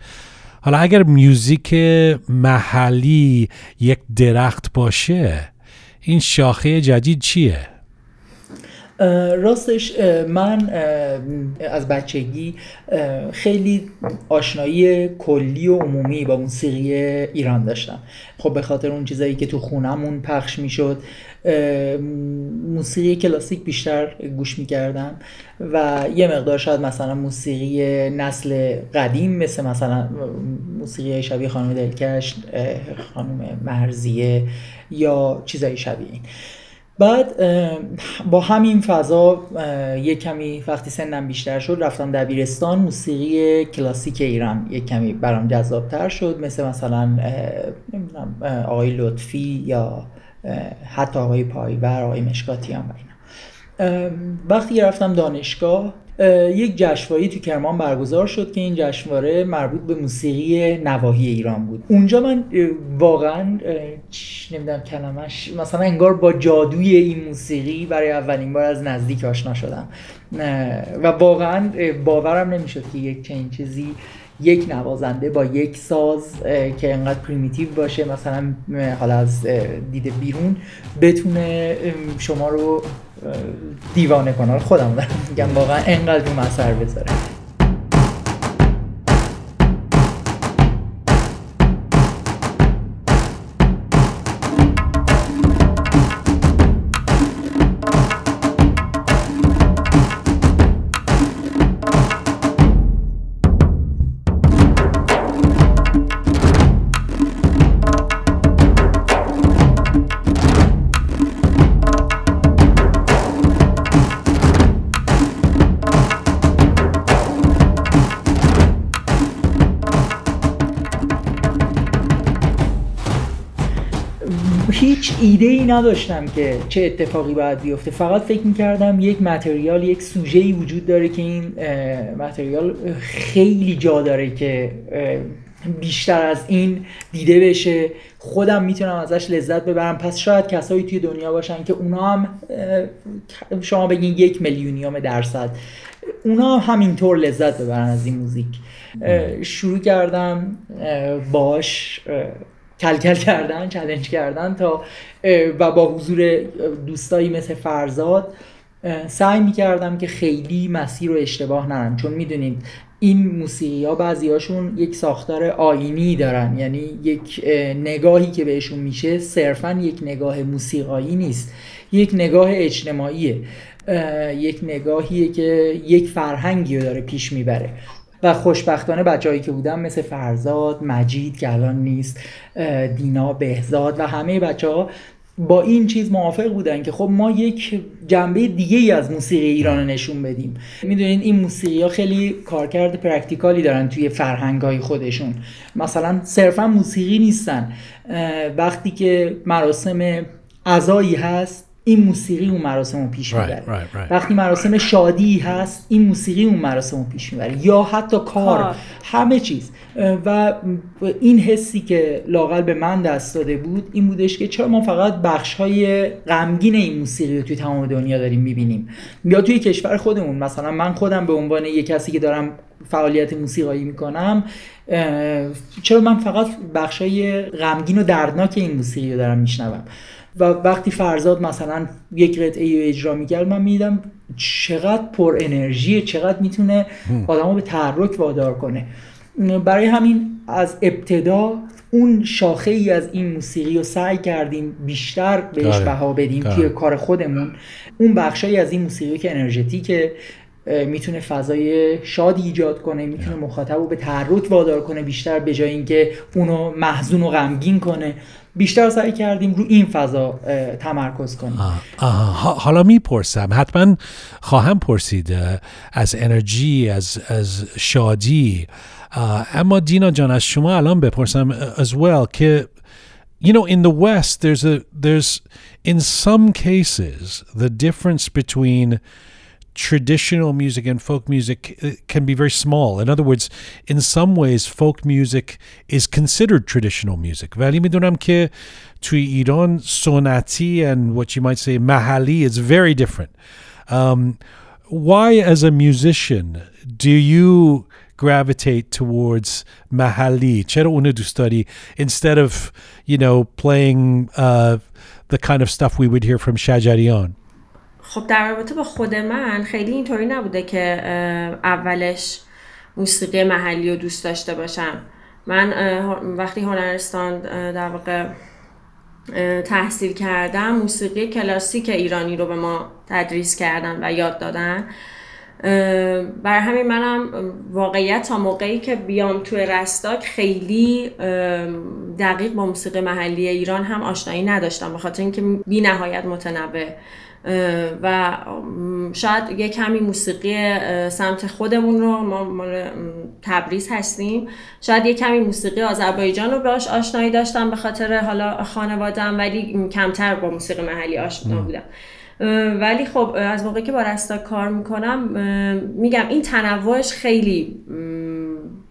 حالا اگر میوزیک محلی یک درخت باشه این شاخه جدید چیه؟ راستش من از بچگی خیلی آشنایی کلی و عمومی با موسیقی ایران داشتم. خب به خاطر اون چیزایی که تو خونمون پخش می‌شد موسیقی کلاسیک بیشتر گوش می‌کردم و یه مقدار شاید مثلا موسیقی نسل قدیم مثل مثلا موسیقی شبیه خانم دلکش خانم مرزیه یا چیزایی شبیه این. بعد با همین فضا یک کمی وقتی سنم بیشتر شد رفتم دبیرستان موسیقی کلاسیک ایران یک کمی برام جذابتر شد مثل مثلا آقای لطفی یا حتی آقای پایور آقای مشکاتیان و اینا. وقتی رفتم دانشگاه اه، یک جشنواره تو کرمان برگزار شد که این جشنواره مربوط به موسیقی نواحی ایران بود. اونجا من واقعا نمی‌دونم کلمش مثلا انگار با جادوی این موسیقی برای اولین بار از نزدیک آشنا شدم. و واقعا باورم نمی‌شد که یک چنین چیزی یک نوازنده با یک ساز که انقدر پریمیتیو باشه مثلا حالا از دید بیرون بتونه شما رو دیوانه کنه. خودم دارم میگم واقعا انقدر رو اثر بذاره. نداشتم که چه اتفاقی باید بیفته. فقط فکر می‌کردم یک متریال یک سوژه وجود داره که این متریال خیلی جا داره که بیشتر از این دیده بشه. خودم می‌تونم ازش لذت ببرم. پس شاید کسایی توی دنیا باشن که اونا هم شما بگین یک میلیونیوم درصد. اونا هم همینطور لذت ببرن از این موزیک. شروع کردم باش کلکل کردن چلنج کردن تا و با حضور دوستایی مثل فرزاد سعی می‌کردم که خیلی مسیر رو اشتباه نرم. چون می‌دونید این موسیقی ها بعضی هاشون یک ساختار آینی دارن. یعنی یک اه، نگاهی که بهشون میشه صرفا یک نگاه موسیقایی نیست. یک نگاه اجتماعیه. یک نگاهیه که یک فرهنگی رو داره پیش می‌بره. و خوشبختانه بچههایی که بودن مثل فرزاد مجید که الان نیست دینا بهزاد و همه بچه ها با این چیز موافق بودن که خب ما یک جنبه دیگه ای از موسیقی ایران نشون بدیم. می‌دونید این موسیقی ها خیلی کارکرد پرکتیکالی دارن توی فرهنگ های خودشون. مثلا صرفا موسیقی نیستن. وقتی که مراسم عزایی هست این موسیقی اون مراسم رو پیش Right, می‌بره. right, right. وقتی مراسم شادی هست این موسیقی اون مراسم رو پیش می‌بره. یا حتی کار. همه چیز. و این حسی که لاقل به من دست داده بود این بودش که چرا ما فقط بخش های غمگین این موسیقی رو توی تمام دنیا داریم می‌بینیم؟ یا توی کشور خودمون. مثلا من خودم به عنوان یک کسی که دارم فعالیت موسیقایی می‌کنم چرا من فقط بخش های غمگین و دردناک این موسیقی رو دارم میشنوم؟ و وقتی فرزاد مثلا یک قطعه ای رو اجرا می‌کرد من میدم چقدر پر انرژی چقدر می‌تونه آدمو به تحرک وادار کنه. برای همین از ابتدا اون شاخه ای از این موسیقی رو سعی کردیم بیشتر بهش. بها بدیم داره. توی کار خودمون. اون بخشایی از این موسیقی که انرژتیکه می‌تونه فضای شادی ایجاد کنه می‌تونه مخاطب رو به تحرک وادار کنه بیشتر به جای اینکه اونو محزون و غمگین کنه. بیشتر سعی کردیم رو این فضا تمرکز کنیم آه،. ها- حالا می‌پرسم حتما خواهم پرسید از انرژی از از شادی اما دینا جان از شما الان بپرسم as well که you know in the west there's a there's in some cases the difference between traditional music and folk music uh, can be very small. In other words, in some ways, folk music is considered traditional music. ولی میدونم که توی ایران سنتی and what you might say mahali is very different. Um, why, as a musician, do you gravitate towards mahalli چرا اونو دوست داری instead of you know playing uh, the kind of stuff we would hear from شجریان خب در رابطه با خود من خیلی اینطوری نبوده که اولش موسیقی محلی رو دوست داشته باشم. من وقتی هنرستان در واقع تحصیل کردم موسیقی کلاسیک ایرانی رو به ما تدریس کردن و یاد دادن. برای همین منم واقعیت تا موقعی که بیام توی رستاک خیلی دقیق با موسیقی محلی ایران هم آشنایی نداشتم به خاطر اینکه بی نهایت متنوع. و شاید یه کمی موسیقی سمت خودمون رو ما مال تبریز هستیم. شاید یه کمی موسیقی آذربایجان رو باش آشنایی داشتم به خاطر حالا خانوادم ولی کمتر با موسیقی محلی آشنا بودم. ولی خب از موقعی که با رستا کار می‌کنم میگم این تنوعش خیلی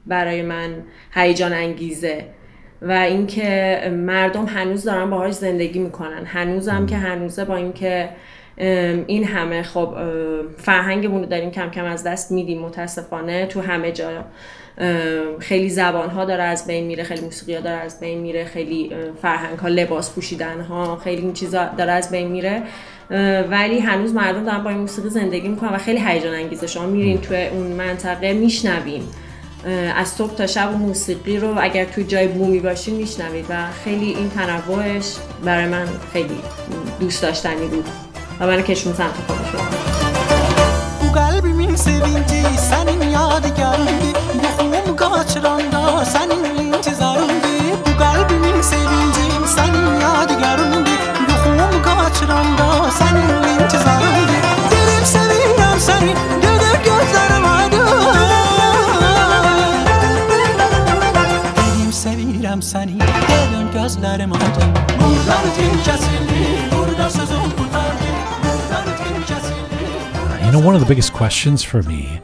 برای من هیجان انگیزه و اینکه مردم هنوز دارن باهاش زندگی می‌کنن. هنوزم که هنوزه با اینکه این همه خب فرهنگمون رو داریم کم کم از دست میدیم متاسفانه تو همه جا. خیلی زبان ها داره از بین میره خیلی موسیقی ها داره از بین میره خیلی فرهنگ ها لباس پوشیدن ها خیلی این چیزا داره از بین میره. ولی هنوز مردم دارن با این موسیقی زندگی می‌کنن و خیلی هیجان انگیزه شما میرین تو اون منطقه میشنوین. اه، از صبح تا شب موسیقی رو اگر توی جای بومی باشین میشنوید و خیلی این تنوعش برای من خیلی دوست داشتنی بود. Amerika'ya sen kapamışım. Bu kalbimin sevinci senin yadigarındı. Ruhumu kaçıranda senin intizarındı. Bu kalbimin sevinci senin yadigarındı. Ruhumu kaçıranda senin intizarındı. Derim seviyorum seni dönür gözlerim aydın. Derim seviyorum seni dönür gözlerim aydın. Buradan din kesildi burada sözüm know, one of the biggest questions for me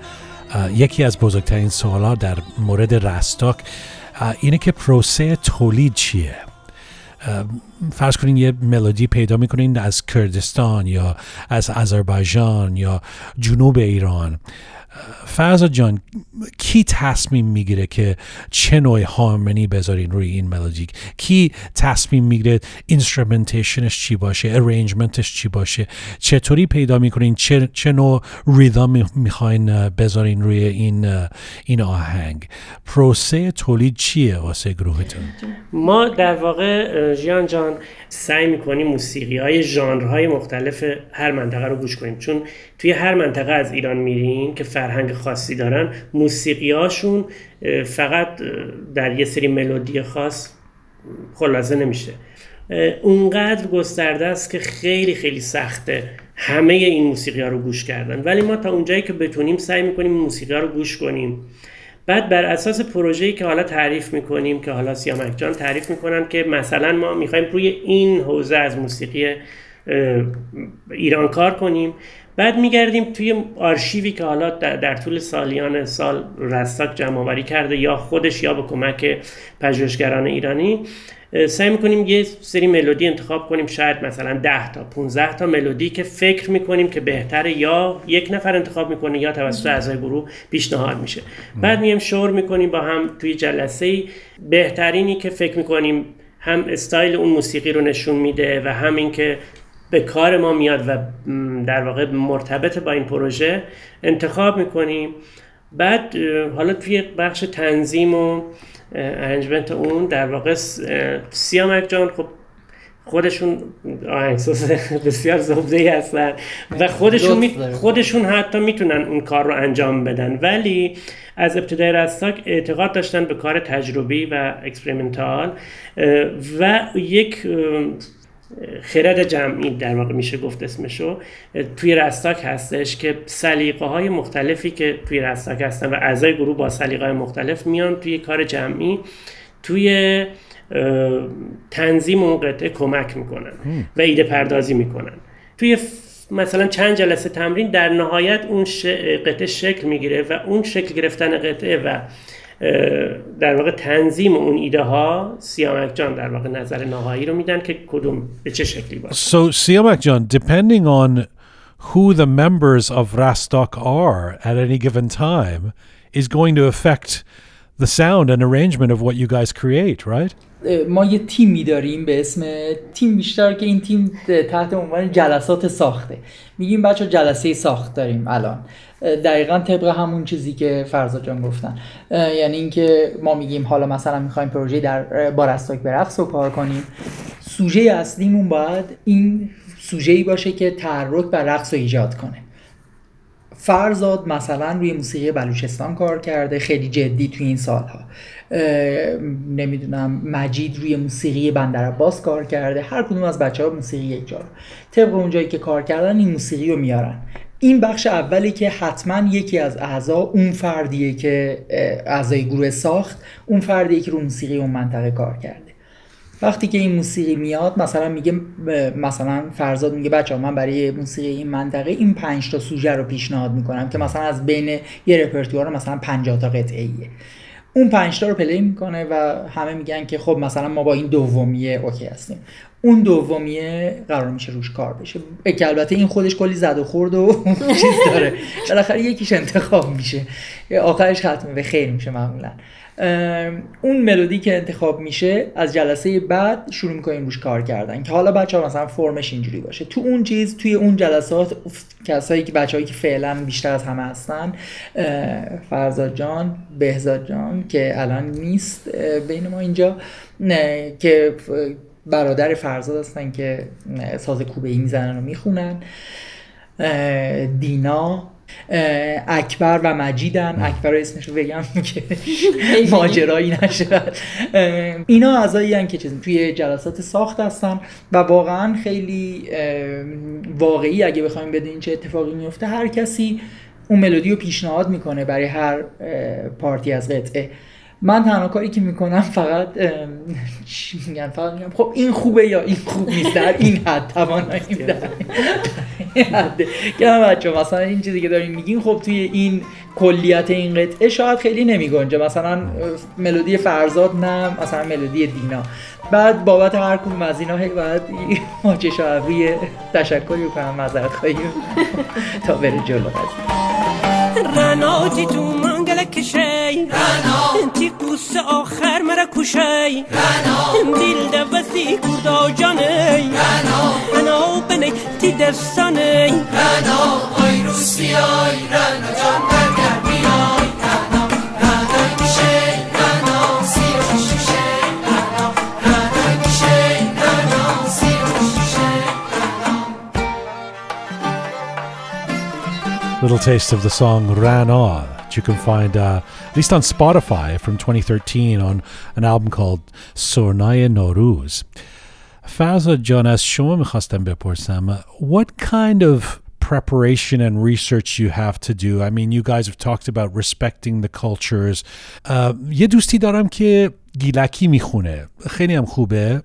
uh, یکی از بزرگترین سوالا در مورد رستاک uh, اینه که پروسه تولید چیه؟ Uh, فرض کنین یه ملودی پیدا می‌کنین از کردستان یا از آذربایجان یا جنوب ایران. فرزاد جان کی تصمیم می‌گیره که چه نوع هارمونی بذارین روی این ملودی کی تصمیم می‌گیره instrumentation ش چی باشه arrangement ش چی باشه؟ چطوری پیدا می‌کنین؟ چه, چه نوع ریتم می‌خواین بذارین روی این این آهنگ؟ پروسه تولید چیه واسه گروهتون؟ ما در واقع ژیان جان سعی می‌کنیم موسیقی های ژانرهای مختلف هر منطقه رو گوش کنیم. چون توی هر منطقه از ایران میریم که فرهنگ خاصی دارن. موسیقی هاشون فقط در یه سری ملودی خاص خلاصه نمیشه. اونقدر گسترده است که خیلی خیلی سخته همه این موسیقی ها رو گوش کردن. ولی ما تا اونجایی که بتونیم سعی می‌کنیم موسیقی ها رو گوش کنیم. بعد بر اساس پروژه‌ای که حالا تعریف می‌کنیم که حالا سیامک جان تعریف می‌کنن که مثلا ما می‌خوایم روی این حوزه از موسیقی ایران کار کنیم. بعد میگردیم توی آرشیوی که حالا در طول سالیان سال رستاک جمع آوری کرده یا خودش یا به کمک پژوهشگران ایرانی سعی می‌کنیم یه سری ملودی انتخاب کنیم شاید مثلا 10 تا 15 تا ملودی که فکر می‌کنیم که بهتره یا یک نفر انتخاب می‌کنه یا توسط اعضای گروه پیشنهاد میشه. بعد میایم شور می‌کنیم با هم توی جلسه بهترینی که فکر می‌کنیم هم استایل اون موسیقی رو نشون میده و همین که به کار ما میاد و در واقع مرتبط با این پروژه انتخاب می‌کنیم. بعد حالا توی بخش تنظیم و arrangement اون در واقع سیامک جان خب خودشون آهنگساز بسیار زبده ای هستن و خودشون می خودشون حتی می‌تونن اون کار رو انجام بدن. ولی از ابتدای رستاک اعتقاد داشتن به کار تجربی و experimental و یک خرد جمعی در واقع میشه گفت اسمشو. توی رستاک هستش که سلیقه های مختلفی که توی رستاک هستن و اعضای گروه با سلیقه های مختلف میان توی کار جمعی. توی تنظیم اون قطعه کمک می‌کنن و ایده پردازی می‌کنن. توی مثلا چند جلسه تمرین در نهایت اون قطعه شکل می‌گیره و اون شکل گرفتن قطعه و در واقع تنظیم اون ایده ها سیامک جان در واقع نظر نهایی رو میدن که کدوم به چه شکلی باشه. So سیامک جان depending on who the members of Rastok are at any given time is going to affect the sound and arrangement of what you guys create, right? ما یه تیمی داریم به اسم تیم بیشتر که این تیم تحت عنوان جلسات ساخته. میگیم بچه جلسه ساخت داریم الان. دقیقا طبق همون چیزی که فرزاد جان گفتن. یعنی اینکه ما میگیم حالا مثلا می‌خوایم پروژه در اه، با رستاک به رقص رو کار کنیم. سوژه اصلیمون باید این سوژه ای باشه که تحرک و رقص رو ایجاد کنه. فرزاد مثلا روی موسیقی بلوچستان کار کرده خیلی جدی توی این سالها. نمی‌دونم مجید روی موسیقی بندر عباس کار کرده. هر کدوم از بچه ها موسیقی یک جا طبق اونجایی که کار کردن این موسیقی رو میارن. این بخش اولی که حتما یکی از اعضا اون فردیه که اعضای گروه ساخت اون فردیه که رو موسیقی اون منطقه کار کرده. وقتی که این موسیقی میاد مثلا میگه مثلا فرزاد میگه بچه من برای موسیقی این منطقه این پنج تا سوژه رو پیشنهاد می‌کنم که مثلا از بین یه رپرتوار مثلا 50 تا قطعه ایه اون پنج تا رو play می‌کنه و همه میگن که خب مثلا ما با این دومیه OK هستیم. اون دومیه قرار میشه روش کار بشه. که البته این خودش کلی زد و خورد و چیز داره. بالاخره یکیش انتخاب میشه. آخرش ختمه به خیر میشه معمولا. اون ملودی که انتخاب میشه از جلسه بعد شروع می‌کنیم روش کار کردن. که حالا بچه ها مثلا فرمش اینجوری باشه. تو اون چیز توی اون جلسات کسایی که بچه که فعلا بیشتر از همه هستن فرزاد جان بهزاد جان که الان نیست بین ما اینجا نه، که برادر فرزاد هستن که ساز کوبه ای می‌زنن و می‌خونن. دینا اکبر و مجیدن. اکبر رو اسمش رو بگم که ماجرایی نشه. اه، اینا اعضایی که چیز توی جلسات ساخت هستن و واقعا خیلی واقعی اگه بخوایم بدونیم چه اتفاقی میفته هر کسی اون ملودی رو پیشنهاد می‌کنه برای هر پارتی از قطعه. من تنها کاری که می‌کنم فقط چی میگن فقط میگم خب این خوبه یا این خوب نیست؟ در این حد تواناییم در که بچه مثلا این چیزی که داریم میگین خب توی این کلیت این قطعه شاید خیلی نمیگنجه. مثلا ملودی فرزاد نه مثلا ملودی دینا. بعد بابت هر کدوم از اینا هی باید ماچه روی تشکری بکنم معذرت خواهی تا بره جلو. قضیه رناجی تو منگل کشی رنا انتی قوس آخر مرا کشی رنا دیل دوستی کردا جانی رنا رنا بنی تی دستانی رنا آی روسیای رنا جان برگر بیای رنا رنا کشی رنا سیر شیشه رنا رنا کشی رنا سیر شیشه Little taste of the song Ran On that you can find uh, at least on Spotify from 2013 on an album called Sornaya Noruz. Faza John از شما میخواستم بپرسم what kind of preparation and research you have to do I mean you guys have talked about respecting the cultures uh, یه دوستی دارم که گیلکی میخونه خیلی هم خوبه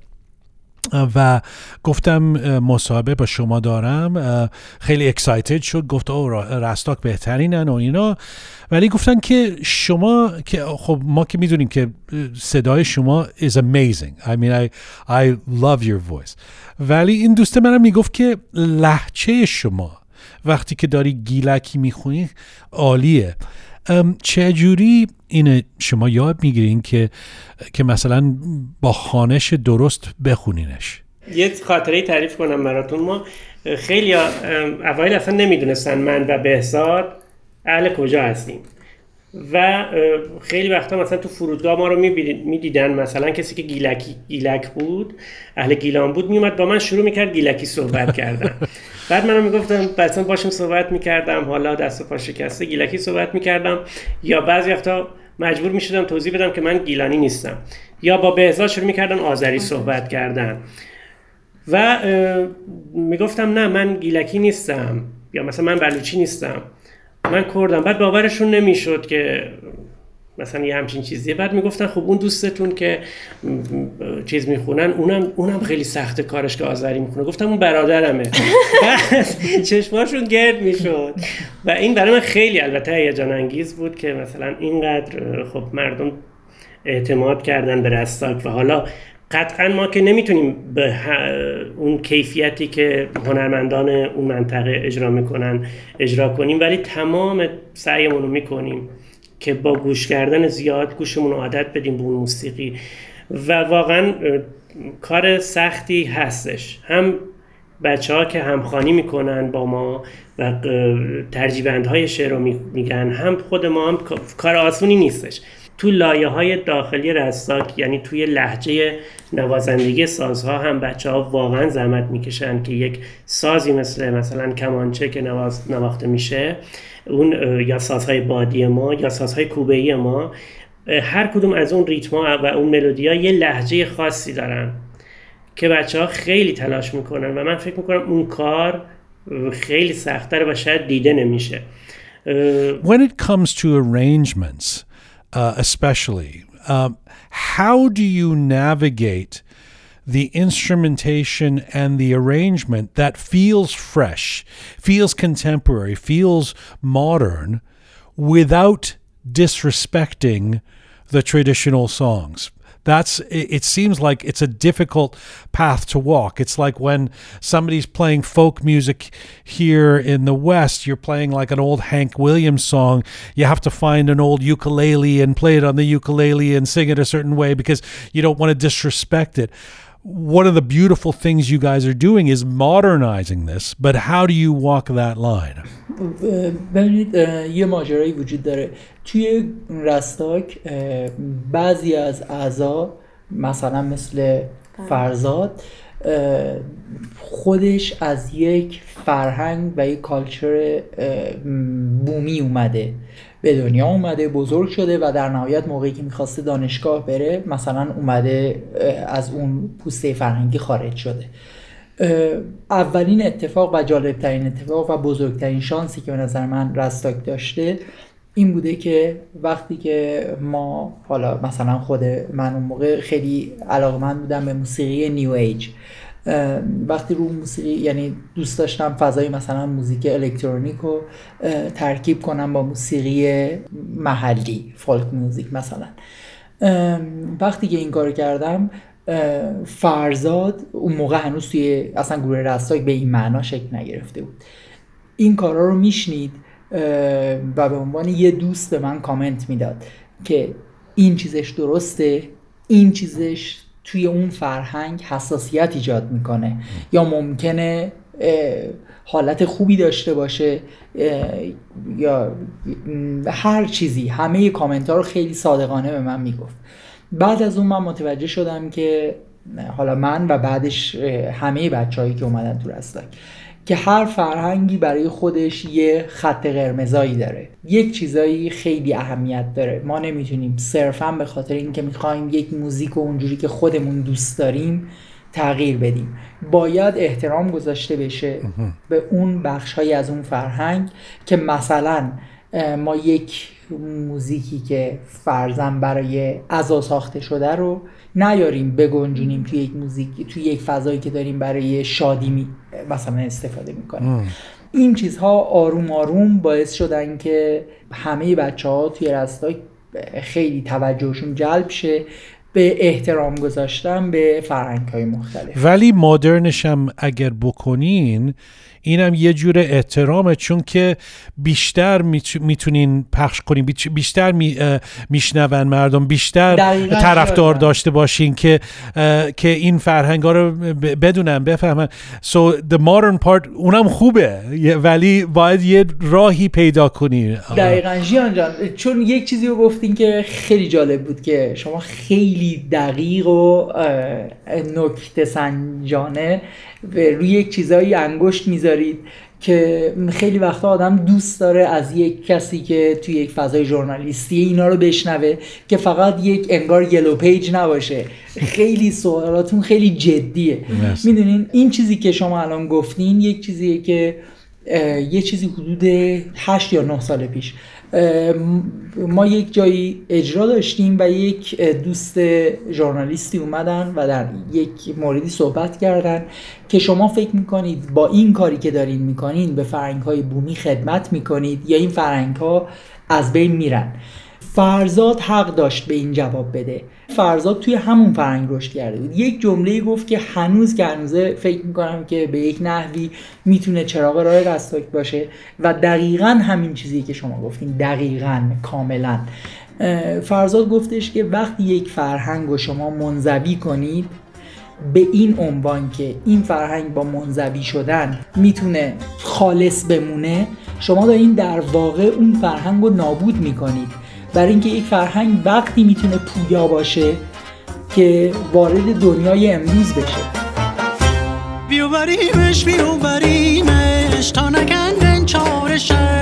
و گفتم مصاحبه با شما دارم. خیلی اکسایتد شد. گفت او رستاک بهترینن و اینا. ولی گفتن که شما که خب ما که می‌دونیم که صدای شما is amazing. I mean I, I love your voice. ولی این دوست منم می‌گفت که لحچه شما وقتی که داری گیلکی می‌خونی عالیه. چجوری این شما یاد می‌گیرین که که مثلا با خانش درست بخونینش؟ یه خاطره تعریف کنم براتون. ما خیلی اوایل اصلا نمی‌دونستن من و بهزاد اهل کجا هستیم. و خیلی وقتا مثلا تو فرودگاه ما رو می‌دیدن مثلا کسی که گیلکی گیلک بود اهل گیلان بود میومد با من شروع می‌کرد گیلکی صحبت کردن. بعد منم می‌گفتم مثلا باشم صحبت می‌کردم حالا دست و پا شکسته گیلکی صحبت می‌کردم. یا بعضی وقتا مجبور می‌شدم توضیح بدم که من گیلانی نیستم. یا با بهزاد شروع می‌کردن آذری صحبت کردن. و می‌گفتم نه من گیلکی نیستم. یا مثلا من بلوچی نیستم. من کردم. بعد باورشون نمی‌شد که مثلا یه همچین چیزیه. بعد می‌گفتن خب اون دوستتون که چیز می‌خونن اونم اونم خیلی سخت کارش که آذری می‌خونه. گفتم اون برادرمه. چشماشون گرد می‌شد. و این برای من خیلی البته هیجان انگیز بود که مثلا اینقدر خب مردم اعتماد کردن به رستاک و حالا قطعا ما که نمی‌تونیم به اون کیفیتی که هنرمندان اون منطقه اجرا می‌کنن اجرا کنیم ولی تمام سعیمون رو می‌کنیم. که با گوش کردن زیاد گوشمون رو عادت بدیم به اون موسیقی. و واقعا کار سختی هستش. هم بچه ها که همخانی می‌کنن با ما و ترجیبندهای شعر رو میگن هم خود ما هم کار آسونی نیستش. تو لایه های داخلی رستاک یعنی توی لحجه نوازندگی سازها هم بچه ها واقعا زحمت می‌کشن که یک سازی مثل مثلا کمانچه که نواز نواخته میشه اون یا سازهای بادی ما یا سازهای کوبه ما هر کدوم از اون ریتما و اون ملودی یه لحجه خاصی دارن که بچه ها خیلی تلاش می‌کنن و من فکر می‌کنم اون کار خیلی سختتر و شاید دیده نمیشه. When it comes to arrangements, uh, especially, um, how do you navigate the instrumentation and the arrangement that feels fresh, feels contemporary, feels modern without disrespecting the traditional songs? That's it seems like it's a difficult path to walk. It's like when somebody's playing folk music here in the west you're playing like an old hank williams song. You have to find an old ukulele and play it on the ukulele and sing it a certain way because you don't want to disrespect it one of the beautiful things you guys are doing is modernizing this but how do you walk that line ببینید یه ماجرایی وجود داره توی رستاک بعضی از اعضا مثلا مثل فرزاد خودش از یک فرهنگ و یک کالچر بومی اومده به دنیا اومده بزرگ شده و در نهایت موقعی که می‌خواسته دانشگاه بره مثلا اومده از اون پوسته فرهنگی خارج شده. اولین اتفاق و جالبترین اتفاق و بزرگترین شانسی که به نظر من رستاک داشته این بوده که وقتی که ما حالا مثلا خود من اون موقع خیلی علاقمند بودم به موسیقی نیو ایج وقتی رو موسیقی یعنی دوست داشتم فضای مثلا موزیک الکترونیک رو ترکیب کنم با موسیقی محلی فولک موزیک مثلا. وقتی که این کار کردم فرزاد اون موقع هنوز توی اصلا گروه رستاک به این معنا شکل نگرفته بود. این کارا رو میشنید و به عنوان یه دوست به من کامنت می‌داد که این چیزش درسته این چیزش توی اون فرهنگ حساسیت ایجاد می‌کنه. یا ممکنه حالت خوبی داشته باشه یا هر چیزی. همه کامنت ها رو خیلی صادقانه به من می‌گفت. بعد از اون من متوجه شدم که حالا من و بعدش همه بچههایی که اومدن تو رستاک. که هر فرهنگی برای خودش یه خط قرمزایی داره. یک چیزایی خیلی اهمیت داره. ما نمی‌تونیم صرفا به خاطر اینکه می‌خوایم یک موزیک و اونجوری که خودمون دوست داریم تغییر بدیم. باید احترام گذاشته بشه به اون بخشهایی از اون فرهنگ که مثلا ما یک موزیکی که فرزن برای عزا ساخته شده رو نیاریم بگنجونیم توی یک موزیک توی یک فضایی که داریم برای شادی می مثلا استفاده می‌کنیم. این چیزها آروم آروم باعث شدن که همه بچه ها توی رستاک خیلی توجهشون جلب شه به احترام گذاشتن به فرهنگ های مختلف. ولی مدرنش هم اگر بکنین اینم یه جور احترامه چون که بیشتر می‌تونین پخش کنین. بیشتر میشنون مردم. بیشتر طرفدار داشته باشین که که این فرهنگ ها رو بدونن بفهمن. So the modern part اونم خوبه. ولی باید یه راهی پیدا کنین دقیقا. جیان جان چون یک چیزی رو گفتین که خیلی جالب بود که شما خیلی دقیق و نکته سنجانه. روی یک چیزایی انگشت می‌ذارید که خیلی وقتا آدم دوست داره از یک کسی که توی یک فضای ژورنالیستی اینا رو بشنوه که فقط یک انگار یلو پیج نباشه. خیلی سوالاتون خیلی جدیه. می‌دونین این چیزی که شما الان گفتین یک چیزیه که یه چیزی حدود 8 یا 9 سال پیش. ما یک جایی اجرا داشتیم و یک دوست ژورنالیستی اومدن و در یک موردی صحبت کردن که شما فکر می‌کنید با این کاری که دارین می‌کنین به فرنگ های بومی خدمت می‌کنید یا این فرنگ ها از بین میرن. فرزاد حق داشت به این جواب بده. فرزاد توی همون فرهنگ رشد کرده بود. یک جمله گفت که هنوز که هنوزه فکر می‌کنم که به یک نحوی می‌تونه چراغ راه رستاک باشه و دقیقا همین چیزی که شما گفتین دقیقا کاملا. فرزاد گفتش که وقتی یک فرهنگ رو شما منزوی کنید به این عنوان که این فرهنگ با منزوی شدن می‌تونه خالص بمونه شما دارین در واقع اون فرهنگ رو نابود می‌کنید. برای اینکه یک فرهنگ وقتی می‌تونه پویا باشه که وارد دنیای امروز بشه. بیوبریمش بیوبریمش تا نکندن چارشه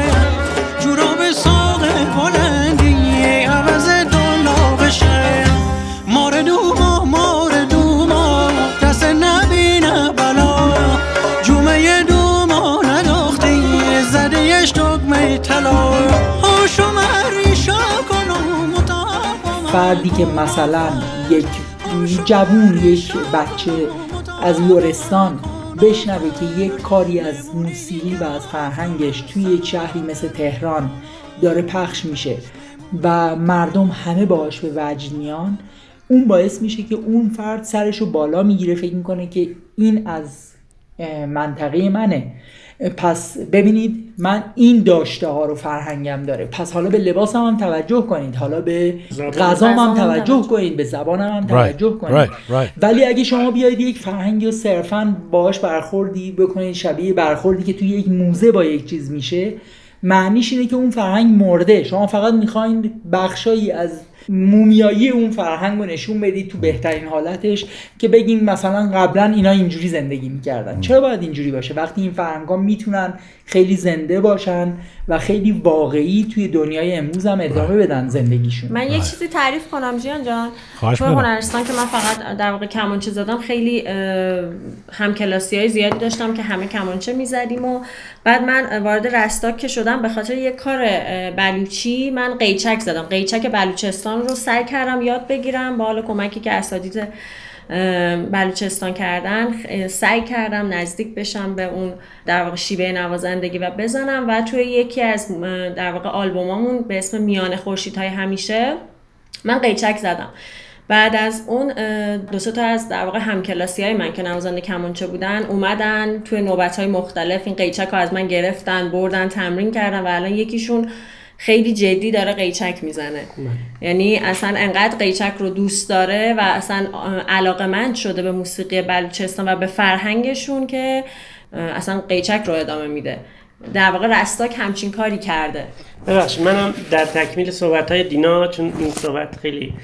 فردی که مثلا یک جوون یک بچه از لرستان بشنوه که یک کاری از موسیقی و از فرهنگش توی یک شهری مثل تهران داره پخش میشه و مردم همه باهاش به وجد میان اون باعث میشه که اون فرد سرش رو بالا می‌گیره فکر می‌کنه که این از منطقه منه. پس ببینید من این داشته ها رو فرهنگم داره پس حالا به لباسم هم توجه کنید حالا به زبان. غذام هم توجه. کنید به زبانم هم Right, توجه کنید right, right. ولی اگه شما بیاید یک فرهنگی رو صرفا باهاش برخوردی بکنید شبیه برخوردی که توی یک موزه با یک چیز میشه معنیش اینه که اون فرهنگ مرده شما فقط می‌خواین بخشایی از مومیایی اون فرهنگ رو نشون بدید تو بهترین حالتش که بگین مثلا قبلا اینا اینجوری زندگی می‌کردن. چرا باید اینجوری باشه؟ وقتی این فرهنگ ها می‌تونن خیلی زنده باشن و خیلی واقعی توی دنیای امروز هم ادامه بدن زندگیشون. من یک چیزی تعریف کنم جیان جان. خواهش. هنرستان که من فقط در واقع کمانچه زدم خیلی همکلاسی های زیادی داشتم که همه کمانچه می‌زدیم و بعد من وارد رستاک که شدم به خاطر یک کار بلوچی من قیچک زدم. قیچک بلوچستان رو سعی کردم یاد بگیرم. با حال کمکی که اساتید بلوچستان کردن سعی کردم نزدیک بشم به اون در واقع شیوه نوازندگی و بزنم. و توی یکی از در واقع آلبومامون به اسم میان خورشیدهای همیشه من قیچک زدم. بعد از اون دو تا از در واقع همکلاسی های من که نوازنده کمانچه بودن اومدن توی نوبت های مختلف. این قیچک رو از من گرفتن بردن تمرین کردن و الان یکیشون خیلی جدی داره قیچک می‌زنه. یعنی اصلا انقدر قیچک رو دوست داره و اصلا علاقه مند شده به موسیقی بلوچستان و به فرهنگشون که اصلا قیچک رو ادامه میده. در واقع رستاک همچین کاری کرده. ببخشید منم در تکمیل صحبت های دینا چون این صحبت خیلی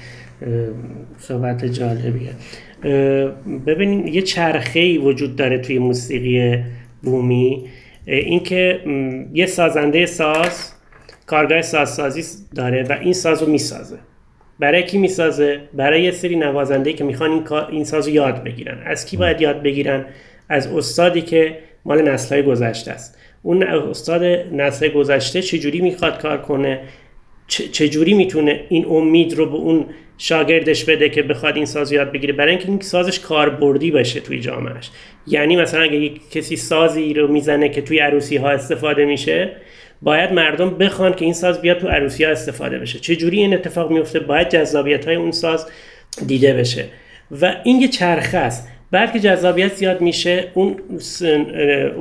صحبت جالبیه. ببینید یه چرخه وجود داره توی موسیقی بومی. اینکه یه سازنده ساز کارگاه سازسازی داره و این ساز رو می‌سازه. برای کی می‌سازه؟ برای یه سری نوازنده که می‌خوان این, این ساز رو یاد بگیرن. از کی باید یاد بگیرن؟ از استادی که مال نسل‌های گذشته است. اون استاد نسل گذشته چجوری می‌خواد کار کنه؟ چجوری می‌تونه این امید رو به اون شاگردش بده که بخواد این ساز یاد بگیره؟ برای اینکه این سازش کاربردی بشه توی جامعهش یعنی مثلا اگه کسی سازی رو می‌زنه که توی عروسی ها استفاده میشه باید مردم بخوان که این ساز بیاد تو عروسی ها استفاده بشه. چجوری این اتفاق میفته باید جذابیت های اون ساز دیده بشه. و این یه چرخه است. بعد که جذابیت زیاد میشه اون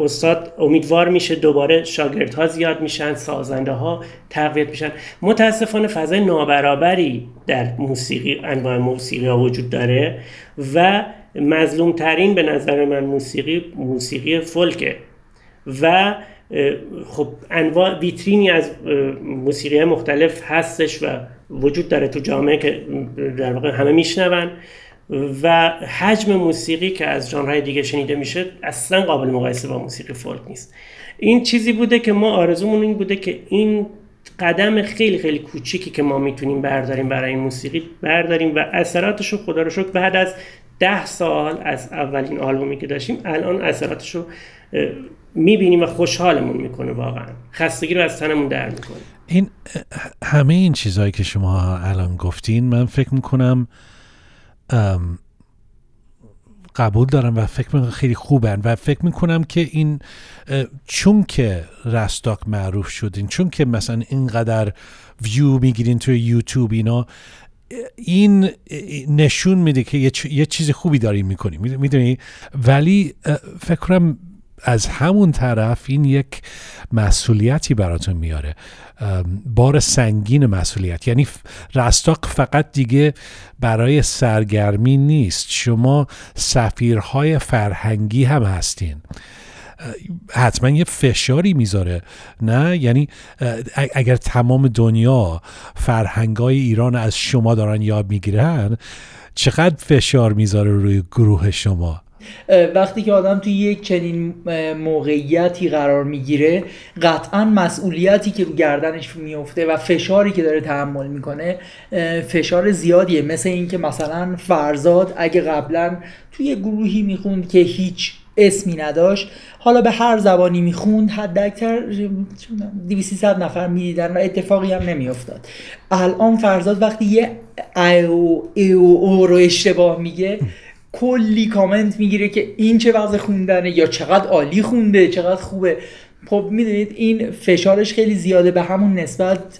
استاد امیدوار میشه دوباره شاگردها زیاد میشن سازنده ها تقویت میشن. متاسفانه فضای نابرابری در موسیقی انواع موسیقی ها وجود داره و مظلوم ترین به نظر من موسیقی موسیقی فولکه و خب انواع ویترینی از موسیقی مختلف هستش و وجود داره تو جامعه که در واقع همه میشنون. و حجم موسیقی که از ژانرهای دیگه شنیده میشه اصلا قابل مقایسه با موسیقی فولک نیست. این چیزی بوده که ما آرزومون این بوده که این قدم خیلی خیلی کوچیکی که ما می‌تونیم برداریم برای این موسیقی برداریم و اثراتش رو خدا رو شکر بعد از ده سال از اولین آلبومی که داشتیم الان اثراتش رو می‌بینیم و خوشحالمون می‌کنه واقعا. خستگی رو از تنمون در می‌کنه. این همه این چیزهایی که شما الان گفتین من فکر می‌کنم قبول دارم و فکر می‌کنم خیلی خوبن و فکر می‌کنم که این چون که رستاک معروف شدین چون که مثلا اینقدر ویو می‌گیرین توی یوتیوب اینا این نشون میده که یه, چیز خوبی داریم می‌کنیم می‌دونی؟ ولی فکر کنم از همون طرف این یک مسئولیتی براتون میاره. بار سنگین مسئولیت. یعنی رستاق فقط دیگه برای سرگرمی نیست. شما سفیرهای فرهنگی هم هستین. حتما یه فشاری می‌ذاره. نه؟ یعنی اگر تمام دنیا فرهنگای ایران از شما دارن یاد می‌گیرن چقدر فشار می‌ذاره روی گروه شما؟ وقتی که آدم توی یک چنین موقعیتی قرار می‌گیره قطعا مسئولیتی که رو گردنش میفته و فشاری که داره تحمل می‌کنه فشار زیادیه. مثل اینکه مثلا فرزاد اگه قبلا توی گروهی می‌خوند که هیچ اسمی نداشت حالا به هر زبانی می‌خوند حد اکتر 200 نفر می‌دیدن و اتفاقی هم نمیافتاد. الان فرزاد وقتی یه او, او, او رو اشتباه میگه کلی کامنت می‌گیره که این چه وضع خوندنه یا چقدر عالی خونده چقدر خوبه. خب می‌دونید این فشارش خیلی زیاده به همون نسبت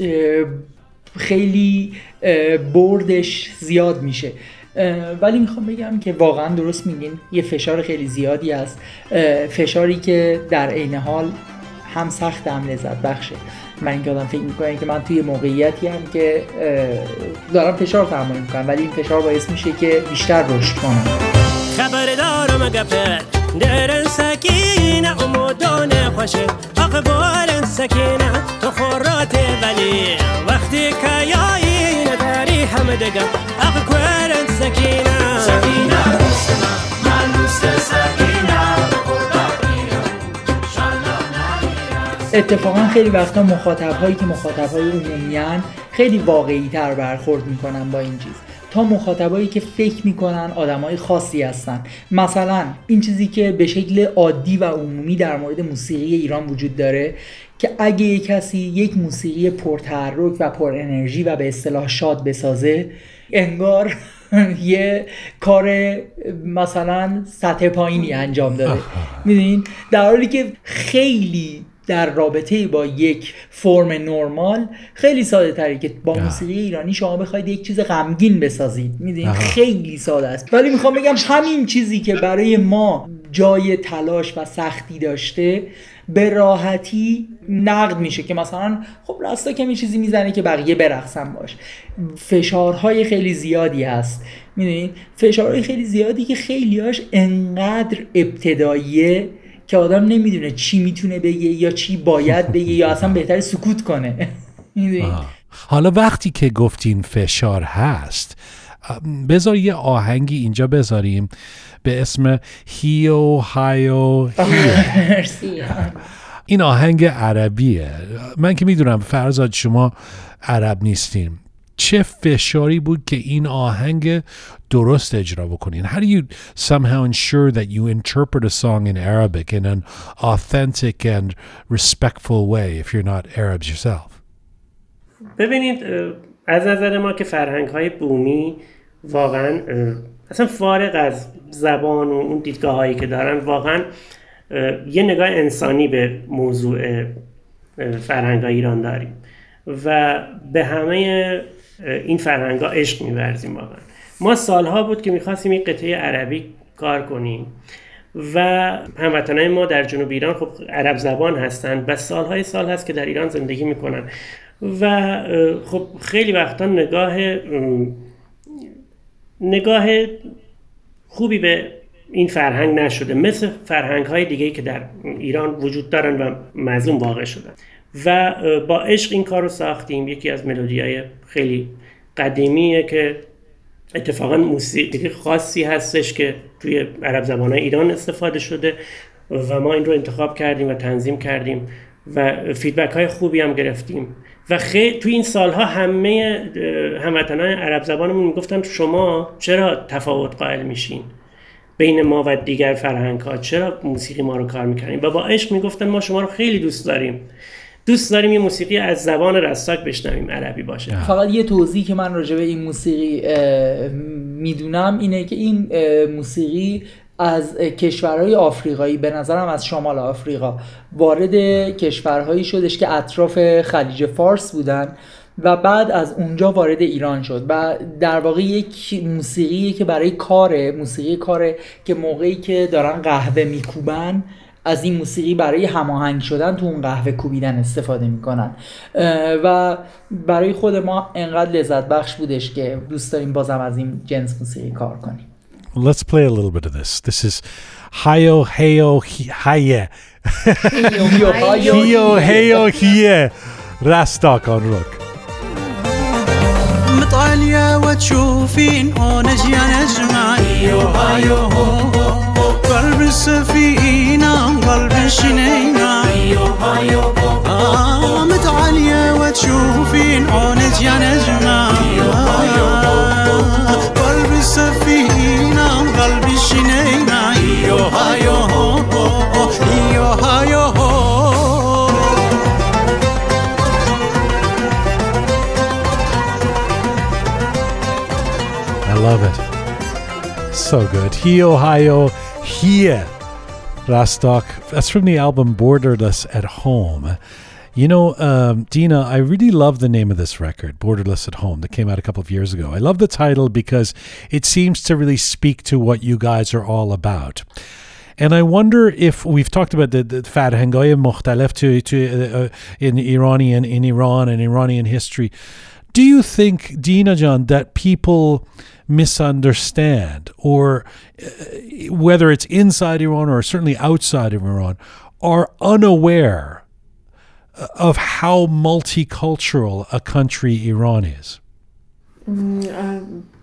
خیلی بردش زیاد میشه. ولی می‌خوام بگم که واقعا درست میگین یه فشار خیلی زیادی است فشاری که در عین حال هم سخت هم لذت بخشه من اینکه آدم فکر می‌کنم که من توی موقعیتی هم که دارم فشار تحمل می‌کنم ولی این فشار باعث میشه که بیشتر رشد کنم. خبر دارم گپت درن سکینه امودانه خوشه. اقبال سکینه تو خورات ولی وقتی که یایی نداری همه دگم اقبال سکینه. سکینه من سکینه. اتفاقا خیلی وقتا مخاطب هایی که مخاطب های عمومی خیلی واقعی تر برخورد می‌کنن با این چیز. تا مخاطبایی که فکر می‌کنن های خاصی هستن. مثلا این چیزی که به شکل عادی و عمومی در مورد موسیقی ایران وجود داره که اگه یک کسی یک موسیقی پرتحرک و پر انرژی و به اصطلاح شاد بسازه انگار یه کار مثلا سطح پایینی انجام داده. می‌دونین؟ در حالی که خیلی در رابطه با یک فرم نرمال خیلی ساده تری که با موسیقی ایرانی شما بخواید یک چیز غمگین بسازید. می‌دونید خیلی ساده است. ولی می‌خوام بگم همین چیزی که برای ما جای تلاش و سختی داشته به راحتی نقد میشه که مثلا خب راستا کمی چیزی می‌زنه که بقیه برقصن باش. فشارهای خیلی زیادی هست. می‌دونید فشارهای خیلی زیادی که خیلیاش انقدر ابتداییه که آدم نمی‌دونه چی می‌تونه بگه یا چی باید بگه یا اصلا بهتر سکوت کنه. حالا وقتی که گفتین فشار هست بذار یه آهنگی اینجا بذاریم به اسم هیو هایو این آهنگ عربیه. من که می‌دونم فرزاد شما عرب نیستیم چه فشاری بود که این آهنگ درست اجرا بکنین How do you somehow ensure that you interpret a song in Arabic in an authentic and respectful way if you're not Arabs yourself? ببینید از نظر ما که فرهنگ های بومی واقعا اصلا فارغ از زبان و اون دیدگاه هایی که دارن واقعا یه نگاه انسانی به موضوع فرهنگ ایران داریم و به همه این فرهنگ ها عشق میورزیم واقعا. ما سالها بود که می‌خواستیم این قطعه عربی کار کنیم و هموطنهای ما در جنوب ایران خب عرب زبان هستند و سالهای سال هست که در ایران زندگی می‌کنن. و خب خیلی وقتا نگاه نگاه خوبی به این فرهنگ نشده. مثل فرهنگ های دیگه که در ایران وجود دارن و مظلوم واقع شدن. و با عشق این کار رو ساختیم. یکی از ملودی های خیلی قدیمیه که اتفاقا موسیقی خاصی هستش که توی عرب زبان ایران استفاده شده و ما این رو انتخاب کردیم و تنظیم کردیم و فیدبک های خوبی هم گرفتیم. و خیلی توی این سالها همه هموطنان عرب زبانمون می‌گفتن شما چرا تفاوت قائل میشین بین ما و دیگر فرهنگ ها چرا موسیقی ما رو کار می‌کنیم و با عشق می‌گفتن ما شما رو خیلی دوست داریم. دوست داریم یه موسیقی از زبان رستاک بشنویم عربی باشه. فقط یه توضیح که من راجع به این موسیقی می‌دونم اینه که این موسیقی از کشورهای آفریقایی به نظرم از شمال آفریقا وارد کشورهایی شدش که اطراف خلیج فارس بودن و بعد از اونجا وارد ایران شد. و در واقع یک موسیقی که برای کاره موسیقی کاره که موقعی که دارن قهوه میکوبن از این موسیقی برای هماهنگ شدن تو اون قهوه کوبیدن استفاده می‌کنن و برای خود ما انقدر لذت بخش بودش که دوست داریم بازم از این جنس موسیقی کار کنیم Let's play a little bit of this. This is Hayo Heyo Haye. Heyo Heyo Hiye. Rastak on Rook. مطالية وتشوفين أونج يا نجمة أيوه أيوه قلب السفينة قلب الشنينة أيوه أيوه آه، متعالية وتشوفين أونج يا نجمة يو هو قلب السفينة قلب الشنينة أيوه أيوه أيوه أيوه. أيوة،, أيوة. love it. So good. He Ohio, here, Rostock. That's from the album Borderless at Home. You know, um, Dina, I really love the name of this record, Borderless at Home, that came out a couple of years ago. I love the title because it seems to really speak to what you guys are all about. And I wonder if we've talked about the, the Farhangoye Mukhtalef to, to, uh, uh, in Iranian in Iran and Iranian history. Do you think, Dina John, that people misunderstand, or uh, whether it's inside Iran or certainly outside of Iran, are unaware of how multicultural a country Iran is?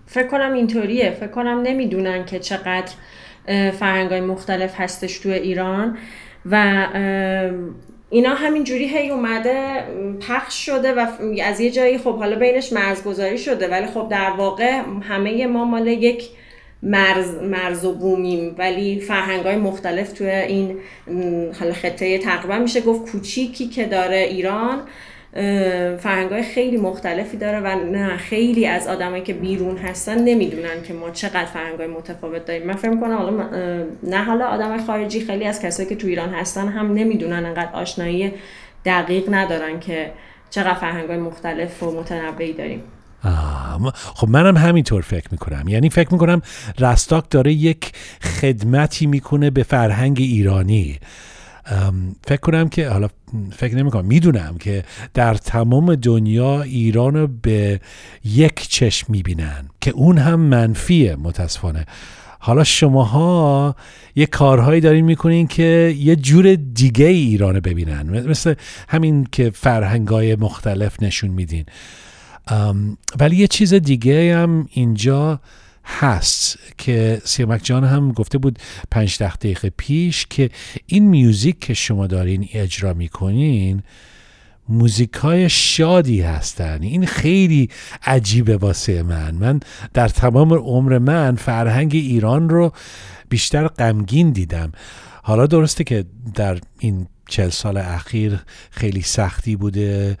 فکر کنم اینطوریه فکر کنم نمیدونن که چقدر فرهنگای مختلف هستش تو ایران و اینا همین جوری هی اومده پخش شده و از یه جایی خب حالا بینش مرزگذاری شده ولی خب در واقع همه ما مال یک مرز, مرز و بومیم. ولی فرهنگ های مختلف توی این حالا خطه تقریبا میشه گفت کوچیکی که داره ایران فرهنگ خیلی مختلفی داره و نه خیلی از آدمایی که بیرون هستن نمی‌دونن که ما چقدر فرهنگ متفاوت داریم. من فکر کنم حالا نه حالا آدم خارجی خیلی از کسایی که تو ایران هستن هم نمی‌دونن انقدر آشنایی دقیق ندارن که چقدر فرهنگ مختلف و متنوعی داریم. آه خب منم همینطور فکر می‌کنم. یعنی فکر می‌کنم رستاک داره یک خدمتی می‌کنه به فرهنگ ایرانی. فکر کنم که حالا فکر نمی کنم می‌دونم که در تمام دنیا ایران رو به یک چشم می‌بینن که اون هم منفیه متاسفانه. حالا شماها یه کارهایی دارین می‌کنین که یه جور دیگه ایران رو ببینن. مثل همین که فرهنگای مختلف نشون میدین. ولی یه چیز دیگه هم اینجا هست که سیامک جان هم گفته بود پنج دقیقه پیش که این میوزیک که شما دارین اجرا می‌کنین موزیک های شادی هستن. این خیلی عجیبه واسه من. من در تمام عمر من فرهنگ ایران رو بیشتر غمگین دیدم. حالا درسته که در این چل سال اخیر خیلی سختی بوده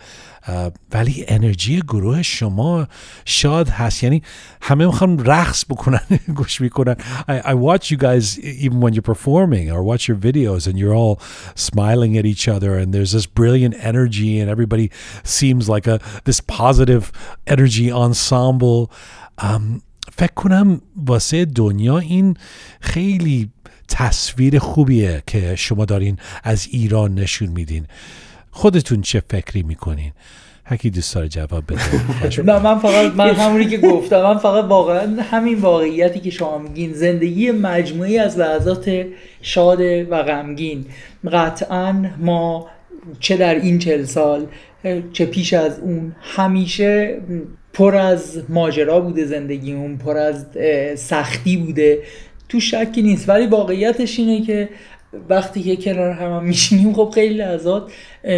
ولی انرژی گروه شما شاد هست یعنی همه می‌خوان رقص بکنن گوش می‌کنن I, I watch you guys even when you're performing or watch your videos and you're all smiling at each other and there's this brilliant energy and everybody seems like a this positive energy ensemble um, فکر کنم واسه دنیا این خیلی تصویر خوبیه که شما دارین از ایران نشون میدین. خودتون چه فکری می‌کنین؟ هکی دوست داره جواب بده. نه من فقط من همونی که گفتم من فقط واقعا همین واقعیتی که شما میگین زندگی مجموعی از لحظات شاد و غمگین. قطعا ما چه در این چل سال چه پیش از اون همیشه پر از ماجرا بوده زندگیمون پر از سختی بوده. تو شکی نیست. ولی واقعیتش اینه که وقتی که کنار هم, میشینیم خب خیلی لحظات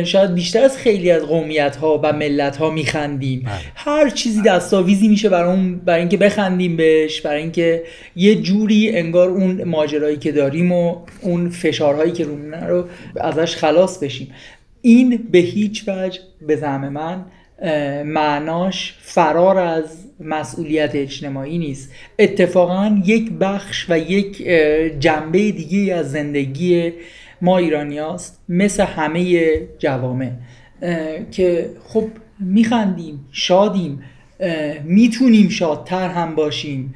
شاید بیشتر از خیلی از قومیت ها و ملت ها میخندیم هر چیزی دستاویزی میشه برای اون برای اینکه بخندیم بهش برای اینکه یه جوری انگار اون ماجرایی که داریم و اون فشارهایی که رومونه رو ازش خلاص بشیم. این به هیچ وجه به زعم من معناش فرار از مسئولیت اجتماعی نیست. اتفاقا یک بخش و یک جنبه دیگه از زندگی ما ایرانی هاست مثل همه جوامع. که خب میخندیم شادیم می‌تونیم شادتر هم باشیم.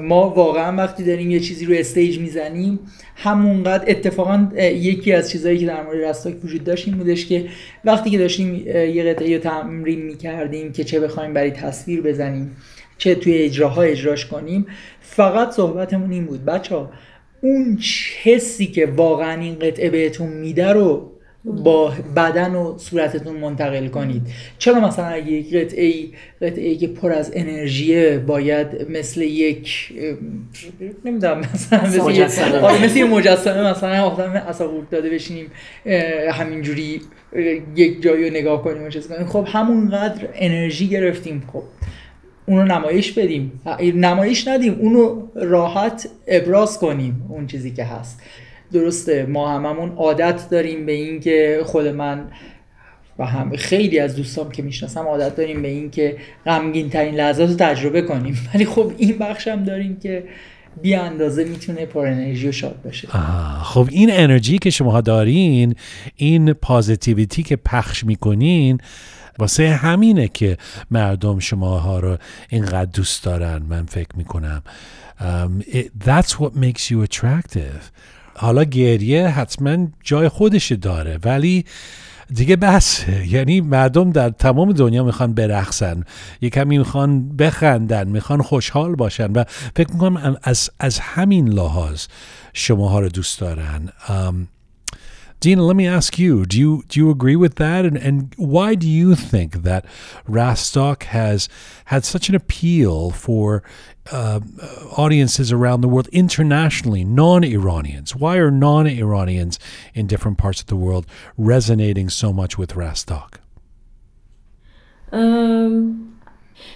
ما واقعا وقتی داریم یه چیزی رو استیج می‌زنیم همونقدر اتفاقا یکی از چیزهایی که در مورد رستاک وجود داشت این بودش که وقتی که داشتیم یه قطعه رو تمرین می‌کردیم که چه بخوایم برای تصویر بزنیم چه توی اجراها اجراش کنیم فقط صحبتمون این بود بچه ها اون حسی که واقعا این قطعه بهتون میده رو با بدن و صورتتون منتقل کنید. چرا مثلا اگه یک قطعه ای قطعه ای که پر از انرژیه باید مثل یک نمی‌دونم مثلا مثل آره مثل یه مجسمه مثلا آدم اصلا داده بشینیم همینجوری یک جایی رو نگاه کنیم و چیز کنیم. خب همونقدر انرژی گرفتیم. خب اونو نمایش بدیم. نمایش ندیم اونو راحت ابراز کنیم اون چیزی که هست. درسته ما هممون عادت داریم به اینکه خود من و هم خیلی از دوستام که می‌شناسم عادت داریم به اینکه غمگین ترین لحظات رو تجربه کنیم. ولی خب این بخش هم داریم که بی اندازه می‌تونه پر انرژی و شاد باشه. خب این انرژی که شما دارین این پازیتیویتی که پخش می‌کنین واسه همینه که مردم شماها رو اینقدر دوست دارن من فکر می‌کنم. um, that's what makes you attractive. حالا گریه حتما جای خودش داره ولی دیگه بس یعنی مردم در تمام دنیا می‌خوان برقصن. یه کمی می‌خوان بخندن می‌خوان خوشحال باشن و فکر می‌کنم از, از همین لحاظ شماها رو دوست دارن. Dina, let me ask you: Do you do you agree with that? And and why do you think that Rastock has had such an appeal for uh, audiences around the world, internationally, non-Iranians? Why are non-Iranians in different parts of the world resonating so much with Rastock? Um,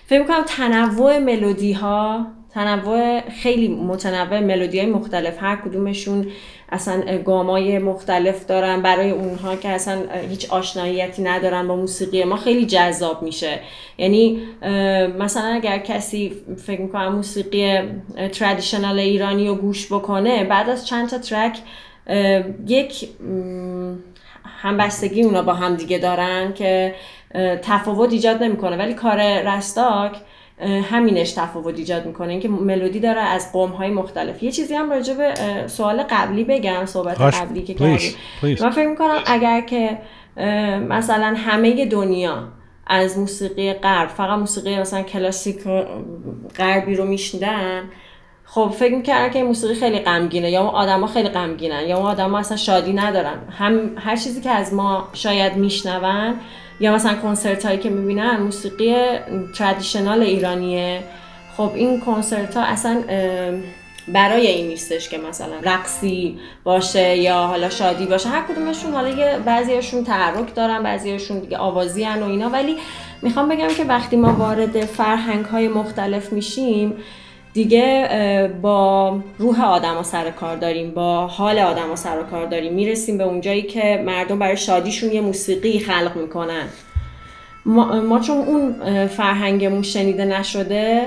فکر کنم تنوع ملودی ها تنوع خیلی متنوع ملودی های مختلف هر کدومشون اصلا گامای مختلف دارن برای اونها که اصلا هیچ آشناییتی ندارن با موسیقی ما خیلی جذاب میشه. یعنی مثلا اگر کسی فکر می‌کنم موسیقی تردیشنال ایرانی رو گوش بکنه بعد از چند تا ترک یک همبستگی اونا با هم دیگه دارن که تفاوت ایجاد نمی‌کنه. ولی کار رستاک همینش تفاوت ایجاد می‌کنه. اینکه ملودی داره از قوم های مختلف. یه چیزی هم راجع به سوال قبلی بگم صحبت قبلی که کردیم. من فکر می‌کنم اگر که مثلا همه دنیا از موسیقی غرب فقط موسیقی مثلا کلاسیک غربی رو میشنیدن خب فکر می‌کردن که این موسیقی خیلی غمگینه یا ما آدما خیلی غمگینن یا ما آدما اصلا شادی ندارن. هم هر چیزی که از ما شاید میشنون یا مثلا کنسرت هایی که می‌بینن موسیقی تردیشنال ایرانیه. خب این کنسرت ها اصلا برای این نیستش که مثلا رقصی باشه یا حالا شادی باشه. هر کدومشون حالا یه بعضیشون تحرک دارن بعضیشون دیگه آوازی هن و اینا. ولی می‌خوام بگم که وقتی ما وارد فرهنگ های مختلف میشیم دیگه با روح آدم سر کار داریم با حال آدم سر کار داریم. می‌رسیم به اونجایی که مردم برای شادیشون یه موسیقی خلق می‌کنن. ما, ما چون اون فرهنگمون شنیده نشده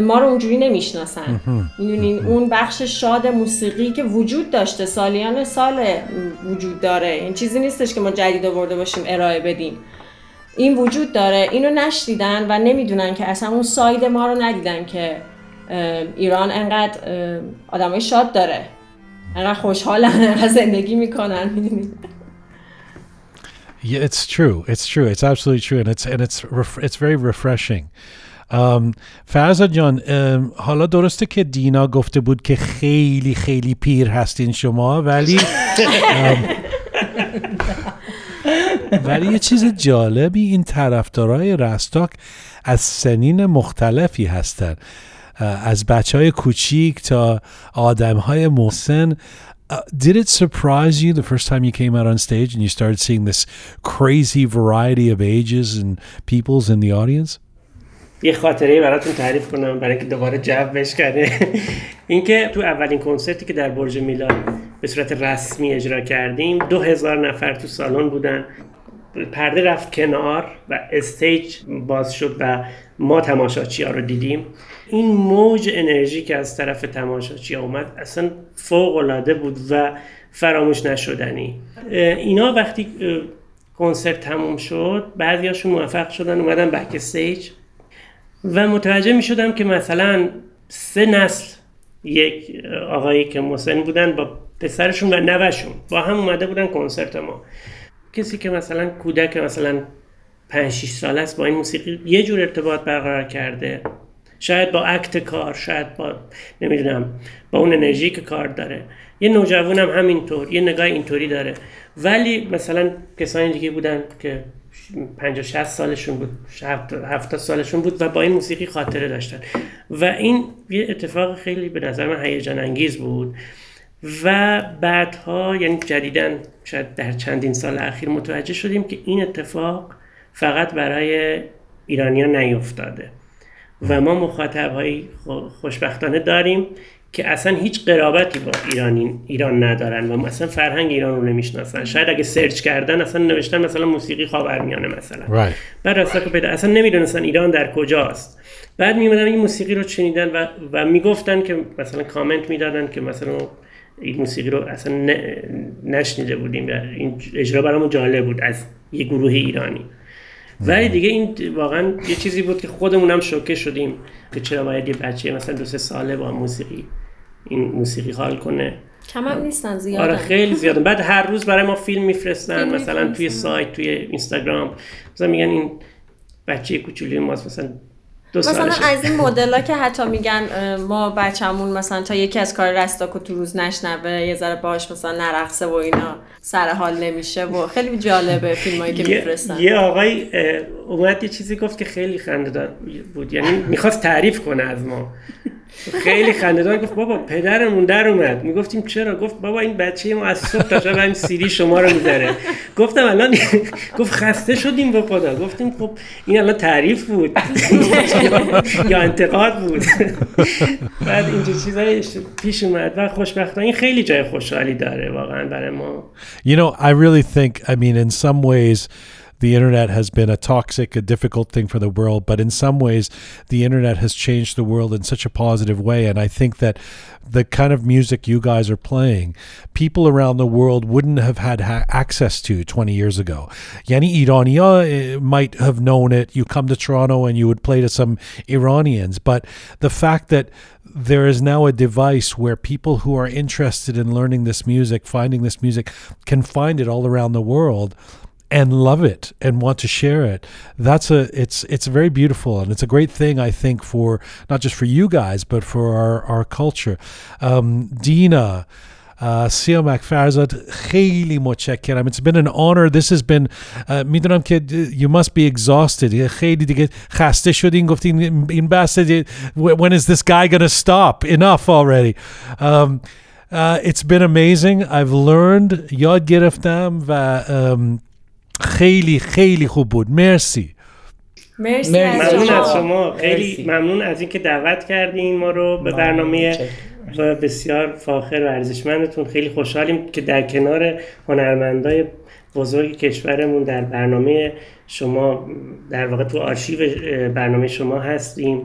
ما رو اونجوری نمی‌شناسن. می‌دونین اون بخش شاد موسیقی که وجود داشته سالیان سال وجود داره. این چیزی نیستش که ما جدید آورده باشیم ارائه بدیم. این وجود داره. اینو نشدیدن و نمی‌دونن که اصلا اون ساید ما رو ندیدن که ایران انقدر آدمای شاد داره انقدر خوشحالن انقدر زندگی می‌کنن می‌دونید Yeah, it's true. It's true. It's absolutely true, and it's and it's ref- it's very refreshing. Um, جان um, حالا درسته که دینا گفته بود که خیلی خیلی پیر هستین شما ولی ولی یه چیز جالبی این طرفدارای رستاک از سنین مختلفی هستن از بچه های کوچیک تا آدم های محسن. Uh, did it surprise you the first time you came out on stage and you started seeing this crazy variety of ages and peoples in the audience? یه خاطره براتون تعریف کنم برای اینکه دوباره جو بشکنه اینکه تو اولین کنسرتی که در برج میلاد به صورت رسمی اجرا کردیم دو هزار نفر تو سالن بودن. پرده رفت کنار و stage باز شد و ما تماشاچی ها رو دیدیم. این موج انرژی که از طرف تماشاچی اومد اصلا فوق العاده بود و فراموش نشدنی. اینا وقتی کنسرت تموم شد بعضیاشون موفق شدن اومدن backstage و متوجه می شدم که مثلا سه نسل یک آقایی که مسن بودن با پسرشون و نوشون با هم اومده بودن کنسرت ما. کسی که مثلا کودک مثلا 5 6 ساله است با این موسیقی یه جور ارتباط برقرار کرده. شاید با اکت کار شاید با نمی‌دونم با اون انرژی که کار داره. یه نوجوان هم همینطور یه نگاه اینطوری داره. ولی مثلا کسانی دیگه بودن که 50 60 سالشون بود 70 سالشون بود و با این موسیقی خاطره داشتن. و این یه اتفاق خیلی به نظر من هیجان انگیز بود. و بعدها یعنی جدیدن شاید در چندین سال اخیر متوجه شدیم که این اتفاق فقط برای ایرانیان نیفتاده. و ما مخاطب خوشبختانه داریم که اصلا هیچ قرابتی با ایرانی ایران ندارن و اصلا فرهنگ ایران رو نمی‌شناسن. شاید اگه سرچ کردن اصلا نوشتن مثلا موسیقی خاورمیانه مثلا. Right. بعد اصلا پیدا اصلا نمی‌دونستن ایران در کجاست. بعد میومدن این موسیقی رو شنیدن و و می‌گفتن که مثلا کامنت می‌دادن که مثلا این موسیقی رو اصلا نشنیده بودیم این اجرا برامون جالب بود از یه گروه ایرانی. ولی دیگه این واقعا یه چیزی بود که خودمون هم شوکه شدیم که چرا باید یه بچه مثلا دو سه ساله با موسیقی این موسیقی حال کنه. کم هم نیستن زیادن. آره خیلی زیاده بعد هر روز برای ما فیلم میفرستن مثلا توی سایت توی اینستاگرام. مثلا میگن این بچه کوچولی ماست مثلا مثلا از این مدل ها که حتی میگن ما بچه‌مون مثلا تا یکی از کار رستاکو تو روز نشنوه یه ذره باش مثلا نرقصه و اینا سر حال نمیشه و خیلی جالبه فیلمایی که میفرستن. یه آقای اومد یه چیزی گفت که خیلی خنده بود. یعنی می‌خواست تعریف کنه از ما. خیلی خندهدار گفت بابا پدرمون در اومد. می‌گفتیم چرا؟ گفت بابا این بچه ما از صبح تا شب همین سیدی شما رو می‌ذاره. گفتم الان گفت خسته شدیم با خدا. گفتیم خب این الان تعریف بود. یا انتقاد بود. بعد اینجا چیزای پیش اومد و خوشبختانه این خیلی جای خوشحالی داره واقعا برای ما. You know I really think I mean in some ways the internet has been a toxic, a difficult thing for the world, but in some ways, the internet has changed the world in such a positive way. And I think that the kind of music you guys are playing, people around the world wouldn't have had ha- access to 20 years ago. Yani Irania eh, might have known it. You come to Toronto and you would play to some Iranians, but the fact that there is now a device where people who are interested in learning this music, finding this music, can find it all around the world and love it and want to share it that's a it's it's very beautiful and it's a great thing i think for not just for you guys but for our our culture um, dina uh, Siamak Farzad خیلی متشکرم It's been an honor This has been uh, میدونم که you must be exhausted خیلی دیگه خسته شدین گفتین این بحث when is this guy gonna stop enough already um, uh, it's been amazing I've learned یاد گرفتم و um, خیلی خیلی خوب بود. مرسی. مرسی ممنون از شما. خیلی ممنون از اینکه دعوت کردین ما رو به برنامه و بسیار فاخر و ارزشمندتون. خیلی خوشحالیم که در کنار هنرمندای بزرگ کشورمون در برنامه شما در واقع تو آرشیو برنامه شما هستیم.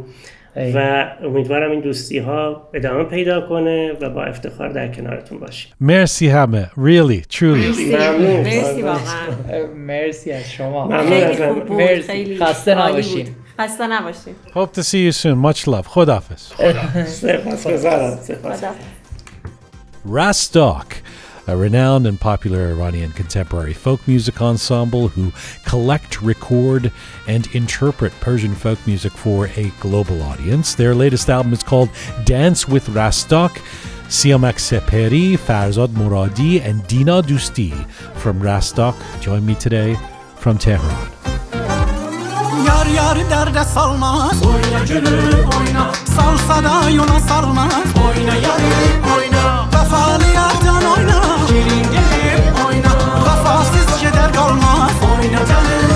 و امیدوارم این دوستی ها ادامه پیدا کنه و با افتخار در کنارتون باشیم. مرسی همه. Really truly. مرسی. مرسی. واقعا. مرسی از شما. مرسی. خسته نباشین. خسته نباشین. Hope to see you soon. Much love. خداحافظ Rastok a renowned and popular Iranian contemporary folk music ensemble who collect, record, and interpret Persian folk music for a global audience. Their latest album is called Dance with Rastok. Siamak Seperi, Farzad Muradi, and Dina Dusti from Rastok join me today from Tehran. Yar yar derde salmaz Oyna gülüm oyna Sal sadayona sarmaz Oyna yarım oyna Vefalı yardan oyna coming, no time.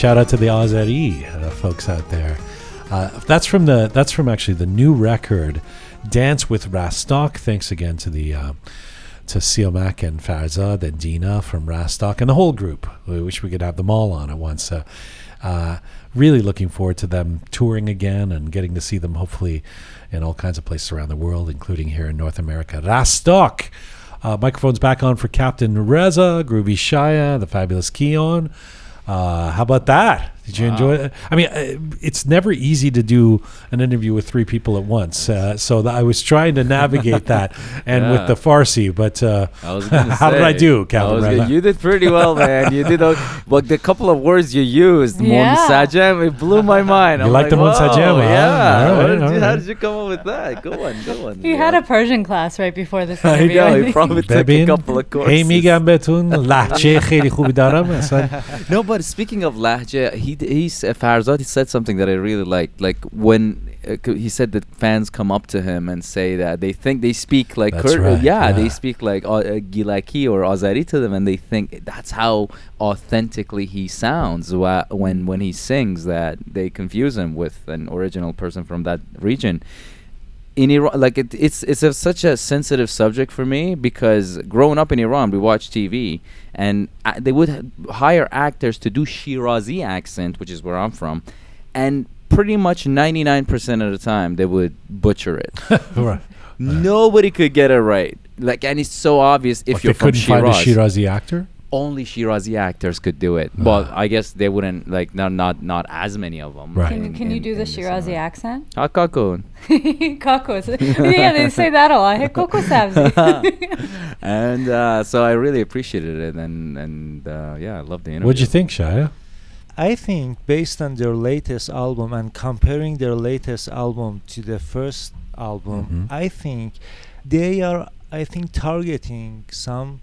Shout out to the Azeri uh, folks out there. Uh, that's from the that's from actually the new record, Dance with Rastok. Thanks again to the uh, to Siamak and Farza, and Dina from Rastok and the whole group. We wish we could have them all on at once. Uh, uh, really looking forward to them touring again and getting to see them hopefully in all kinds of places around the world, including here in North America. Rastok. Uh, microphone's back on for Captain Reza, Groovy Shaya, the fabulous Keon. Uh, how about that? Did you enjoy it? I mean, uh, it's never easy to do an interview with three people at once. Uh, so th- I was trying to navigate that and Yeah. with the Farsi, but uh, I was gonna how did I say, do, I Captain was Reza? gonna- you did pretty well, man. You did. o- But the couple of words you used, Yeah. Mon it blew my mind. You I'm like like the Mon "Whoa, Sajem, huh? Yeah. All What right, did all you- How right. did you come up with that? Go on, go on. He had a Persian class right before this I interview. know. He think. probably took a ببین couple of courses. هی میگم بهتون لحجه خیلی خوبی دارم اصلا No, but speaking of lahja, he he uh, Farzad he said something that I really liked. Like when uh, c- he said that fans come up to him and say that they think they speak like right, yeah, they speak like uh, uh, Gilaki or Azari to them, and they think that's how authentically he sounds wha- when when he sings. That they confuse him with an original person from that region in Iran, like it, it's it's a, such a sensitive subject for me because growing up in Iran, we watch TV and uh, they would h- hire actors to do Shirazi accent, which is where I'm from, and pretty much 99% of the time they would butcher it. right. Nobody could get it right. Like, and it's so obvious if What, you're they from couldn't find a Shirazi actor Only Shirazi actors could do it, Ah. but I guess they wouldn't like not not not as many of them. Right. Can, in- can you do the Shirazi Iran. accent? Hakakun. Kakos. yeah, they say that a lot. Hey, Coco sabzi. and uh, so I really appreciated it, and and uh, yeah, I loved the interview. what'd you think Shaya I think based on their latest album and comparing their latest album to the first album, Mhm. I think they are I think targeting some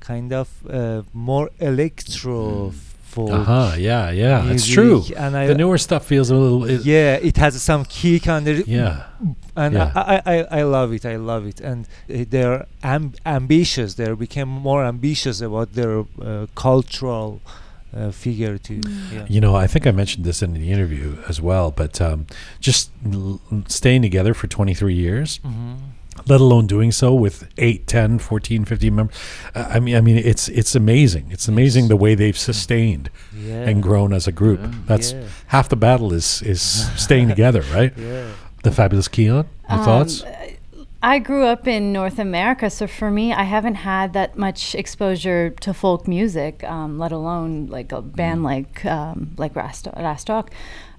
kind of uh, more electro folk. uh-huh yeah yeah it's true And I the newer stuff feels a little it- yeah, it has some kick on the yeah and Yeah. I, I, I I love it. I love it, and uh, they're amb- ambitious. They became more ambitious about their uh, cultural uh, figure too. Yeah. You know, I think I mentioned this in the interview as well, but um, just l- staying together for 23 years, Mhm. Let alone doing so with 8, 10, 14, 15 members. Uh, I mean, I mean, it's it's amazing. It's amazing the way they've sustained Yeah. and grown as a group. Yeah. That's Yeah. half the battle is is staying together, right? Yeah. The fabulous Keon. Your Um, thoughts? I grew up in North America, so for me, I haven't had that much exposure to folk music, um, let alone like a band like um, like Rasto- Rastok.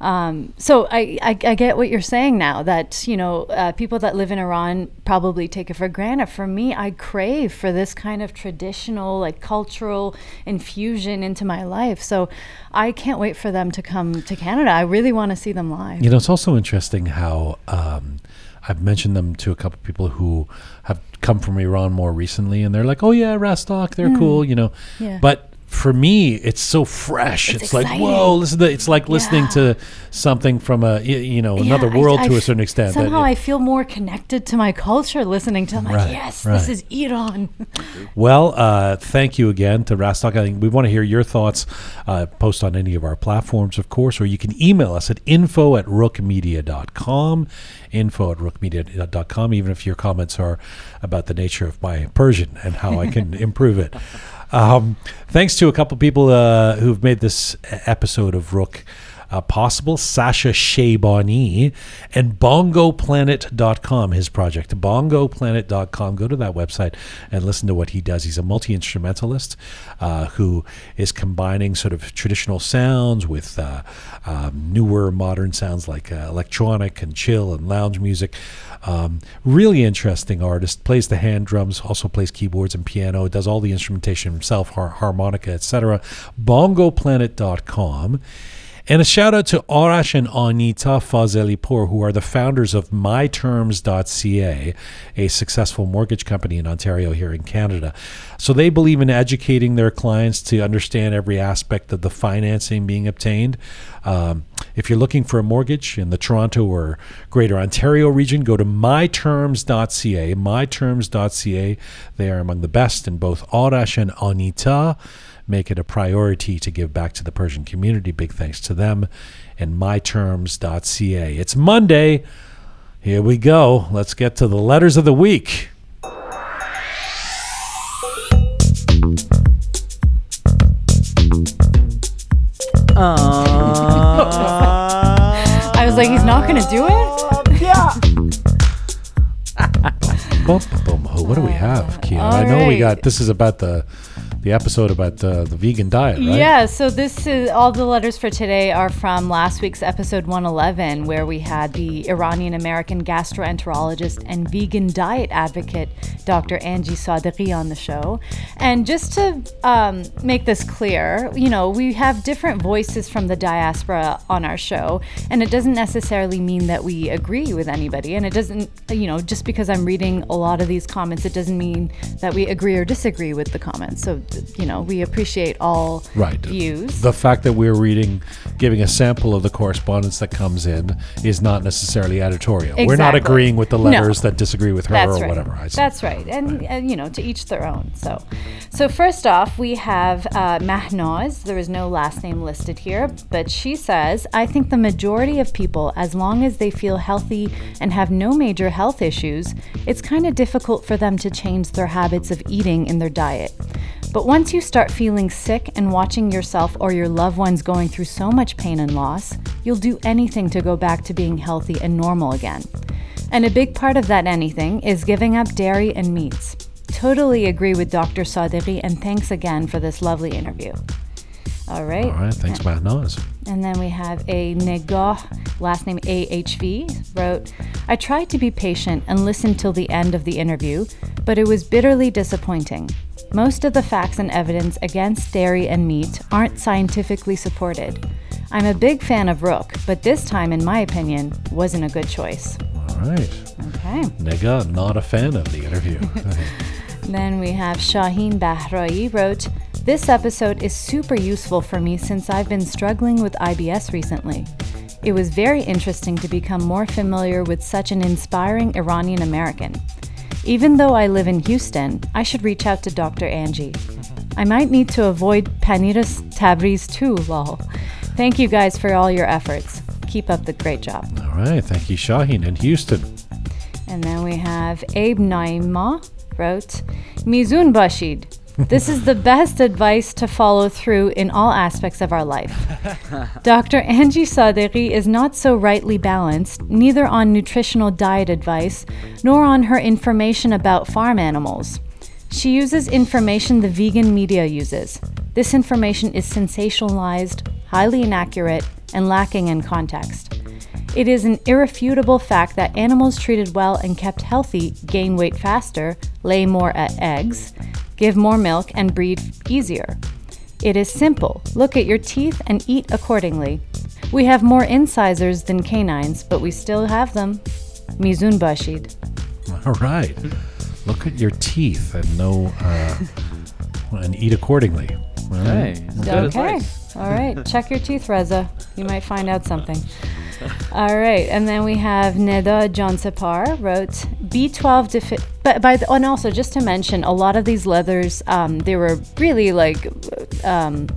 Um, so I, I, I get what you're saying now that you know uh, people that live in Iran probably take it for granted. For me, I crave for this kind of traditional, like cultural infusion into my life. So I can't wait for them to come to Canada. I really want to see them live. You know, it's also interesting how um, I've mentioned them to a couple people who have come from Iran more recently, and they're like, "Oh yeah, Rastok, they're cool," you know. Yeah. But for me, it's so fresh. It's, It's like, whoa, listen to it's like listening Yeah. to something from a you know another Yeah, world I to a certain extent. Somehow it- I feel more connected to my culture listening to them. Like, yes, right. this is Iran. Well, uh, thank you again to Rastok. I think we want to hear your thoughts. Uh, post on any of our platforms, of course, or you can email us at info at rookmedia.com. Info at rookmedia.com, even if your comments are about the nature of my Persian and how I can improve it. Um, thanks to a couple people uh, who've made this episode of Rook uh, possible. Sasha Shaybani and bongoplanet.com, his project. Bongoplanet.com. Go to that website and listen to what he does. He's a multi instrumentalist uh, who is combining sort of traditional sounds with uh, um, newer modern sounds like uh, electronic and chill and lounge music. Um, really interesting artist. Plays the hand drums, also plays keyboards and piano. Does all the instrumentation himself, har- harmonica, etc. Bongoplanet.com. And a shout out to Arash and Anita Fazelipour, who are the founders of MyTerms.ca, a successful mortgage company in Ontario here in Canada. So they believe in educating their clients to understand every aspect of the financing being obtained. Um, if you're looking for a mortgage in the Toronto or Greater Ontario region, go to myterms.ca. Myterms.ca. They are among the best in both Arash and Anita make it a priority to give back to the Persian community. Big thanks to them and myterms.ca. It's Monday. Here we go. Let's get to the letters of the week. I was like, he's not going to do it? Yeah. boom, boom. What do we have, Kia? I know we got this is about the the episode about uh, the vegan diet, right? Yeah, so this is all the letters for today are from last week's episode 111, where we had the Iranian American gastroenterologist and vegan diet advocate, Dr. Angie Sadeghi, on the show. And just to um, make this clear, you know, we have different voices from the diaspora on our show, and it doesn't necessarily mean that we agree with anybody. And it doesn't, you know, just because I'm reading a lot of these comments, it doesn't mean that we agree or disagree with the comments. So, you know, we appreciate all Right. views. The fact that we're reading, giving a sample of the correspondence that comes in is not necessarily editorial. We're not agreeing with the No. letters that disagree with her That's or right. whatever. I see. That's right, and, and you know, to each their own. So, so first off, we have uh, Mahnaz. There is no last name listed here, but she says, "I think the majority of people, as long as they feel healthy and have no major health issues, it's kind of difficult for them to change their habits of eating in their diet." But once you start feeling sick and watching yourself or your loved ones going through so much pain and loss, you'll do anything to go back to being healthy and normal again. And a big part of that anything is giving up dairy and meats. Totally agree with Dr. Sadeghi, and thanks again for this lovely interview. All right. All right. Thanks, Mahnaz. And then we have a Negah, last name AHV, wrote, I tried to be patient and listen till the end of the interview, but it was bitterly disappointing. Most of the facts and evidence against dairy and meat aren't scientifically supported. I'm a big fan of Rook, but this time, in my opinion, wasn't a good choice. All right. Okay. Nega, not a fan of the interview. Then we have Shaheen Bahrai wrote, This episode is super useful for me since I've been struggling with IBS recently. It was very interesting to become more familiar with such an inspiring Iranian American. Even though I live in Houston, I should reach out to Dr. Angie. I might need to avoid Paniras Tabriz too, lol. Thank you guys for all your efforts. Keep up the great job. All right. Thank you, Shaheen in Houston. And then we have Abe Naima wrote, Mizun Bashid. This is the best advice to follow through in all aspects of our life. Dr. Angie Sadeghi is not so rightly balanced, neither on nutritional diet advice nor on her information about farm animals. She uses information the vegan media uses. This information is sensationalized, highly inaccurate, and lacking in context. It is an irrefutable fact that animals treated well and kept healthy gain weight faster, lay more at eggs, give more milk, and breed easier. It is simple. Look at your teeth and eat accordingly. We have more incisors than canines, but we still have them. Mizun Bashid. All right. Look at your teeth and know uh, and eat accordingly. All right. Hey, good Okay. All right. Check your teeth, Reza. You might find out something. All right. And then we have Neda Jansepar wrote B12 defi- but by the, and also just to mention a lot of these leathers um, they were really like um,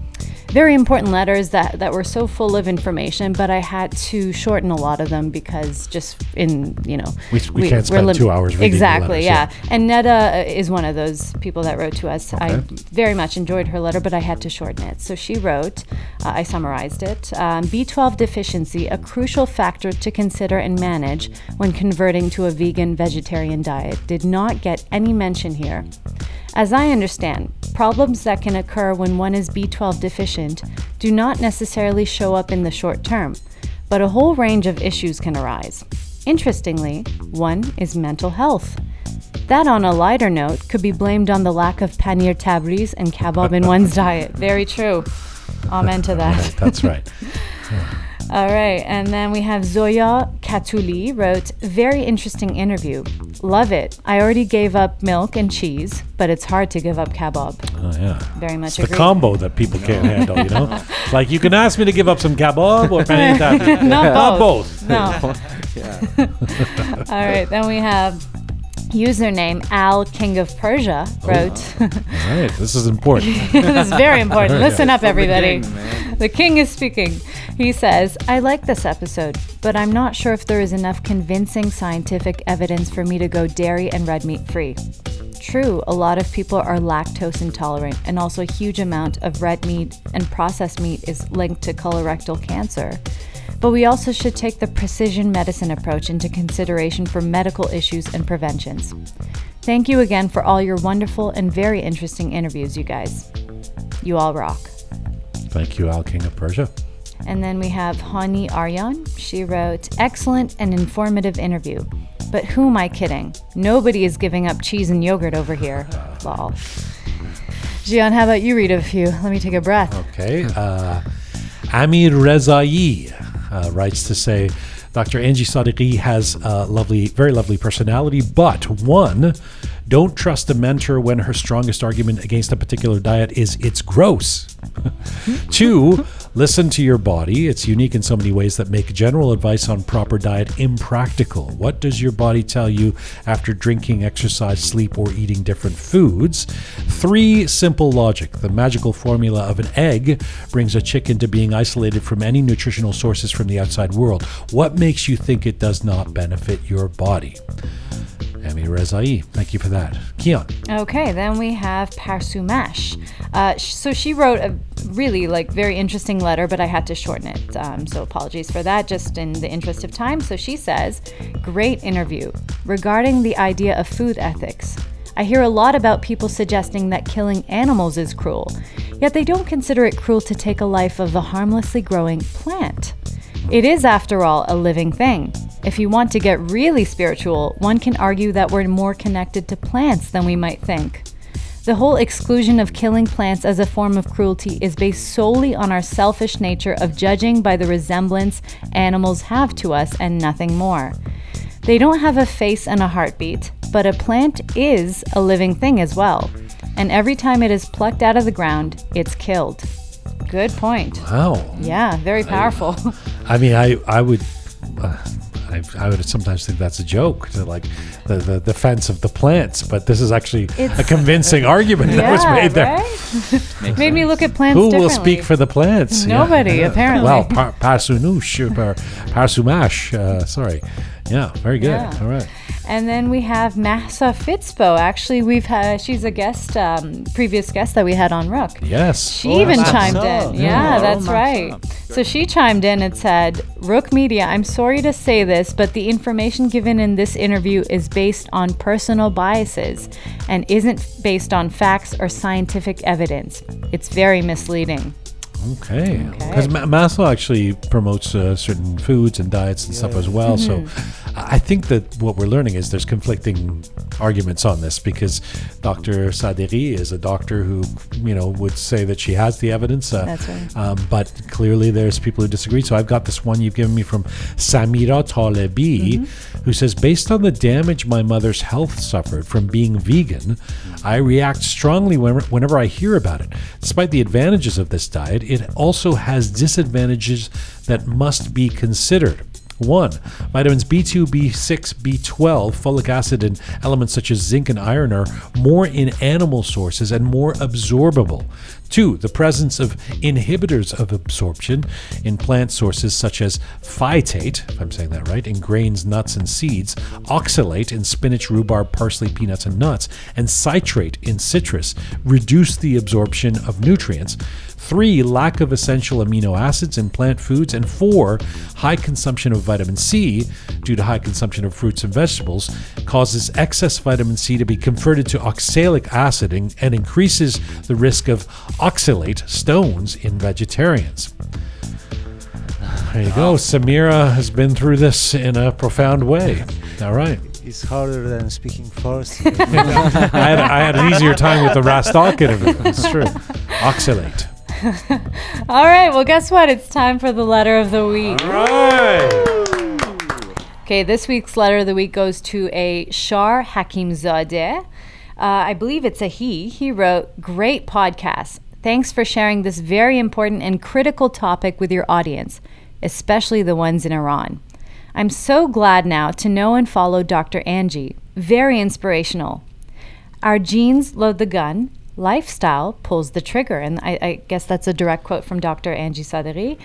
very important letters that, that were so full of information, but I had to shorten a lot of them because just in, you know, We- we can't we're spend two hours reading Exactly, letters, yeah. yeah. And Neda uh, is one of those people that wrote to us. I very much enjoyed her letter, but I had to shorten it. So she wrote, uh, I summarized it um, B12 deficiency, a crucial factor to consider and manage when converting to a vegan vegetarian diet, did not get any mention here. As I understand, problems that can occur when one is B12 deficient do not necessarily show up in the short term, but a whole range of issues can arise. Interestingly, one is mental health. That, on a lighter note, could be blamed on the lack of panir tabriz and kebab in one's diet. Very true. Amen to that. that's right. All right, and then we have Zoya Katuli wrote, "Very interesting interview. Love it. I already gave up milk and cheese, but it's hard to give up kebab. Oh, yeah. Very much It's the combo that people can't handle, you know? Like you can ask me to give up some kebab or panettata. Not Not both. both. No. All right, then we have username Al King of Persia oh, wrote, All right, this is important. this is very important. Listen up, From the everybody. king. The king is speaking. He says, I like this episode, but I'm not sure if there is enough convincing scientific evidence for me to go dairy and red meat free. True, a lot of people are lactose intolerant, and also a huge amount of red meat and processed meat is linked to colorectal cancer. But we also should take the precision medicine approach into consideration for medical issues and preventions. Thank you again for all your wonderful and very interesting interviews, you guys. You all rock. Thank you, Al King of Persia. And then we have Hani Aryan. She wrote, Excellent and informative interview. But who am I kidding? Nobody is giving up cheese and yogurt over here. Lol. Gian, how about you read a few? Let me take a breath. Okay. Uh, Amir Rezai uh, writes to say Dr. Angie Sadiqi has a lovely, very lovely personality, but one, don't trust a mentor when her strongest argument against a particular diet is it's gross. Two, listen to your body. It's unique in so many ways that make general advice on proper diet impractical. What does your body tell you after drinking, exercise, sleep, or eating different foods? Three, simple logic. The magical formula of an egg brings a chicken to being isolated from any nutritional sources from the outside world. What makes you think it does not benefit your body? Ami Rezai, thank you for that. Kian. Okay, then we have Parsumash. Uh, so she wrote a really like very interesting letter, but I had to shorten it. Um, so apologies for that, just in the interest of time. So she says, "Great interview regarding the idea of food ethics. I hear a lot about people suggesting that killing animals is cruel, yet they don't consider it cruel to take a life of a harmlessly growing plant." It is, after all, a living thing. If you want to get really spiritual, one can argue that we're more connected to plants than we might think. The whole exclusion of killing plants as a form of cruelty is based solely on our selfish nature of judging by the resemblance animals have to us and nothing more. They don't have a face and a heartbeat, but a plant is a living thing as well. And every time it is plucked out of the ground, it's killed. Good point. Wow. Yeah, very powerful. I mean, I I would. Uh, I, I would sometimes think that's a joke, to like the, the defense of the plants, but this is actually a convincing argument that was made there. right? Made me look at plants Who will differently. speak for the plants? Yeah. Nobody, apparently. Well, par, Parsunush, or Parsumash, uh, sorry. Yeah, very good. Yeah. All right. And then we have Massa Fitzbo. Actually, we've had she's a guest, um, previous guest that we had on Rook. Yes. She even Massa. chimed in. Yeah, Oh, that's Massa. right. So she chimed in and said, Rook Media, I'm sorry to say this, but the information given in this interview is based on personal biases and isn't based on facts or scientific evidence. It's very misleading. Okay. Because Ma- Maslow actually promotes uh, certain foods and diets and stuff as well. So Mm-hmm. I I think that what we're learning is there's conflicting arguments on this because Dr. Saderi is a doctor who, you know, would say that she has the evidence. Uh, That's right. Um, but clearly there's people who disagree. So I've got this one you've given me from Samira Talebi, Mm-hmm. who says, based on the damage my mother's health suffered from being vegan, I react strongly whenever I hear about it. Despite the advantages of this diet, it also has disadvantages that must be considered. One, vitamins B2, B6, B12, folic acid, and elements such as zinc and iron are more in animal sources and more absorbable. Two, the presence of inhibitors of absorption in plant sources such as phytate, if I'm saying that right, in grains, nuts, and seeds, oxalate in spinach, rhubarb, parsley, peanuts, and nuts, and citrate in citrus reduce the absorption of nutrients. Three, lack of essential amino acids in plant foods. And four, high consumption of vitamin C due to high consumption of fruits and vegetables causes excess vitamin C to be converted to oxalic acid and, and increases the risk of oxalate stones in vegetarians. There you go. Samira has been through this in a profound way. All right. It's harder than speaking Farsi. I, had, I had an easier time with the Rastak interview. It's true. Oxalate. All right. Well, guess what? It's time for the letter of the week. All right. Okay, this week's letter of the week goes to a Shar Hakimzadeh. Uh, I believe it's a he. He wrote, Great podcast. Thanks for sharing this very important and critical topic with your audience, especially the ones in Iran. I'm so glad now to know and follow Dr. Angie. Very inspirational. Our genes load the gun, lifestyle pulls the trigger. And I, I guess that's a direct quote from Dr. Angie Sadeghi.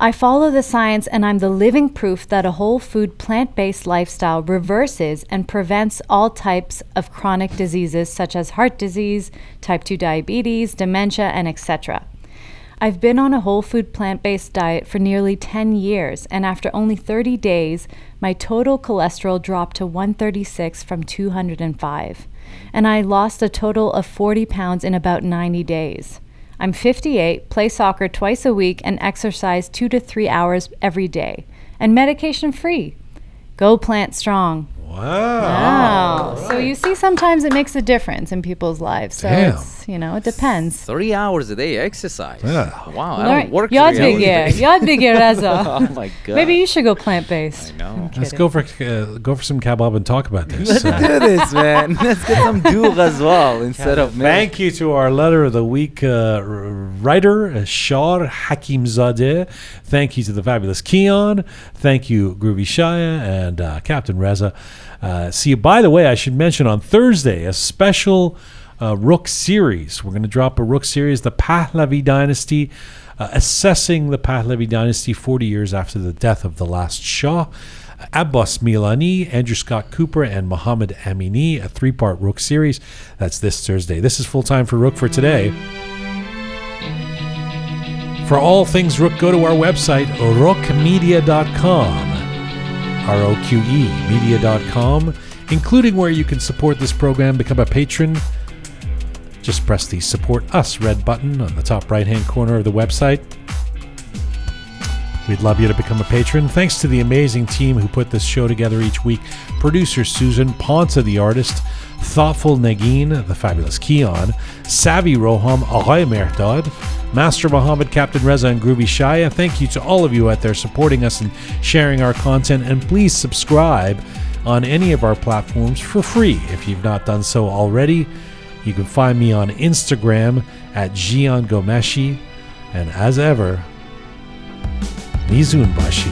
I follow the science and I'm the living proof that a whole food plant based lifestyle reverses and prevents all types of chronic diseases such as heart disease, type 2 diabetes, dementia, and etc. I've been on a whole food plant based diet for nearly 10 years, and after only 30 days, my total cholesterol dropped to 136 from 205, and I lost a total of 40 pounds in about 90 days. I'm 58, play soccer twice a week, and exercise two to three hours every day, and medication free. Go plant strong. Wow. Wow. So you see, sometimes it makes a difference in people's lives. So Damn. it's, you know, it depends. Three hours a day exercise. Yeah. Wow, I Learn- don't work Yad three hours a day. Yad bigir, Reza. Oh my god. Maybe you should go plant based. I know. Let's go for uh, go for some kebab and talk about this. Let's Uh, do this, man. Let's get some dough as well instead of milk. Thank you to our letter of the week uh, writer, uh, Shar Hakimzadeh. Thank you to the fabulous Keon. Thank you, Groovy Shaya and uh, Captain Reza. Uh, see, you by the way, I should mention on Thursday a special uh, Rook series. We're going to drop a Rook series, the Pahlavi Dynasty, uh, assessing the Pahlavi Dynasty 40 years after the death of the last Shah. Abbas Milani, Andrew Scott Cooper, and Mohammed Amini, a three part Rook series. That's this Thursday. This is full time for Rook for today. For all things Rook, go to our website, rookmedia.com. R O Q E media.com, including where you can support this program, become a patron. Just press the support us red button on the top right hand corner of the website. We'd love you to become a patron. Thanks to the amazing team who put this show together each week producer Susan, Ponta the artist, Thoughtful Nagin, the fabulous Keon, Savvy Roham, Ahoy Merdad, Master Muhammad, Captain Reza, and Groovy Shaya. Thank you to all of you out there supporting us and sharing our content. And please subscribe on any of our platforms for free if you've not done so already. You can find me on Instagram at Gian Gomeshi. And as ever, 미즈운바시.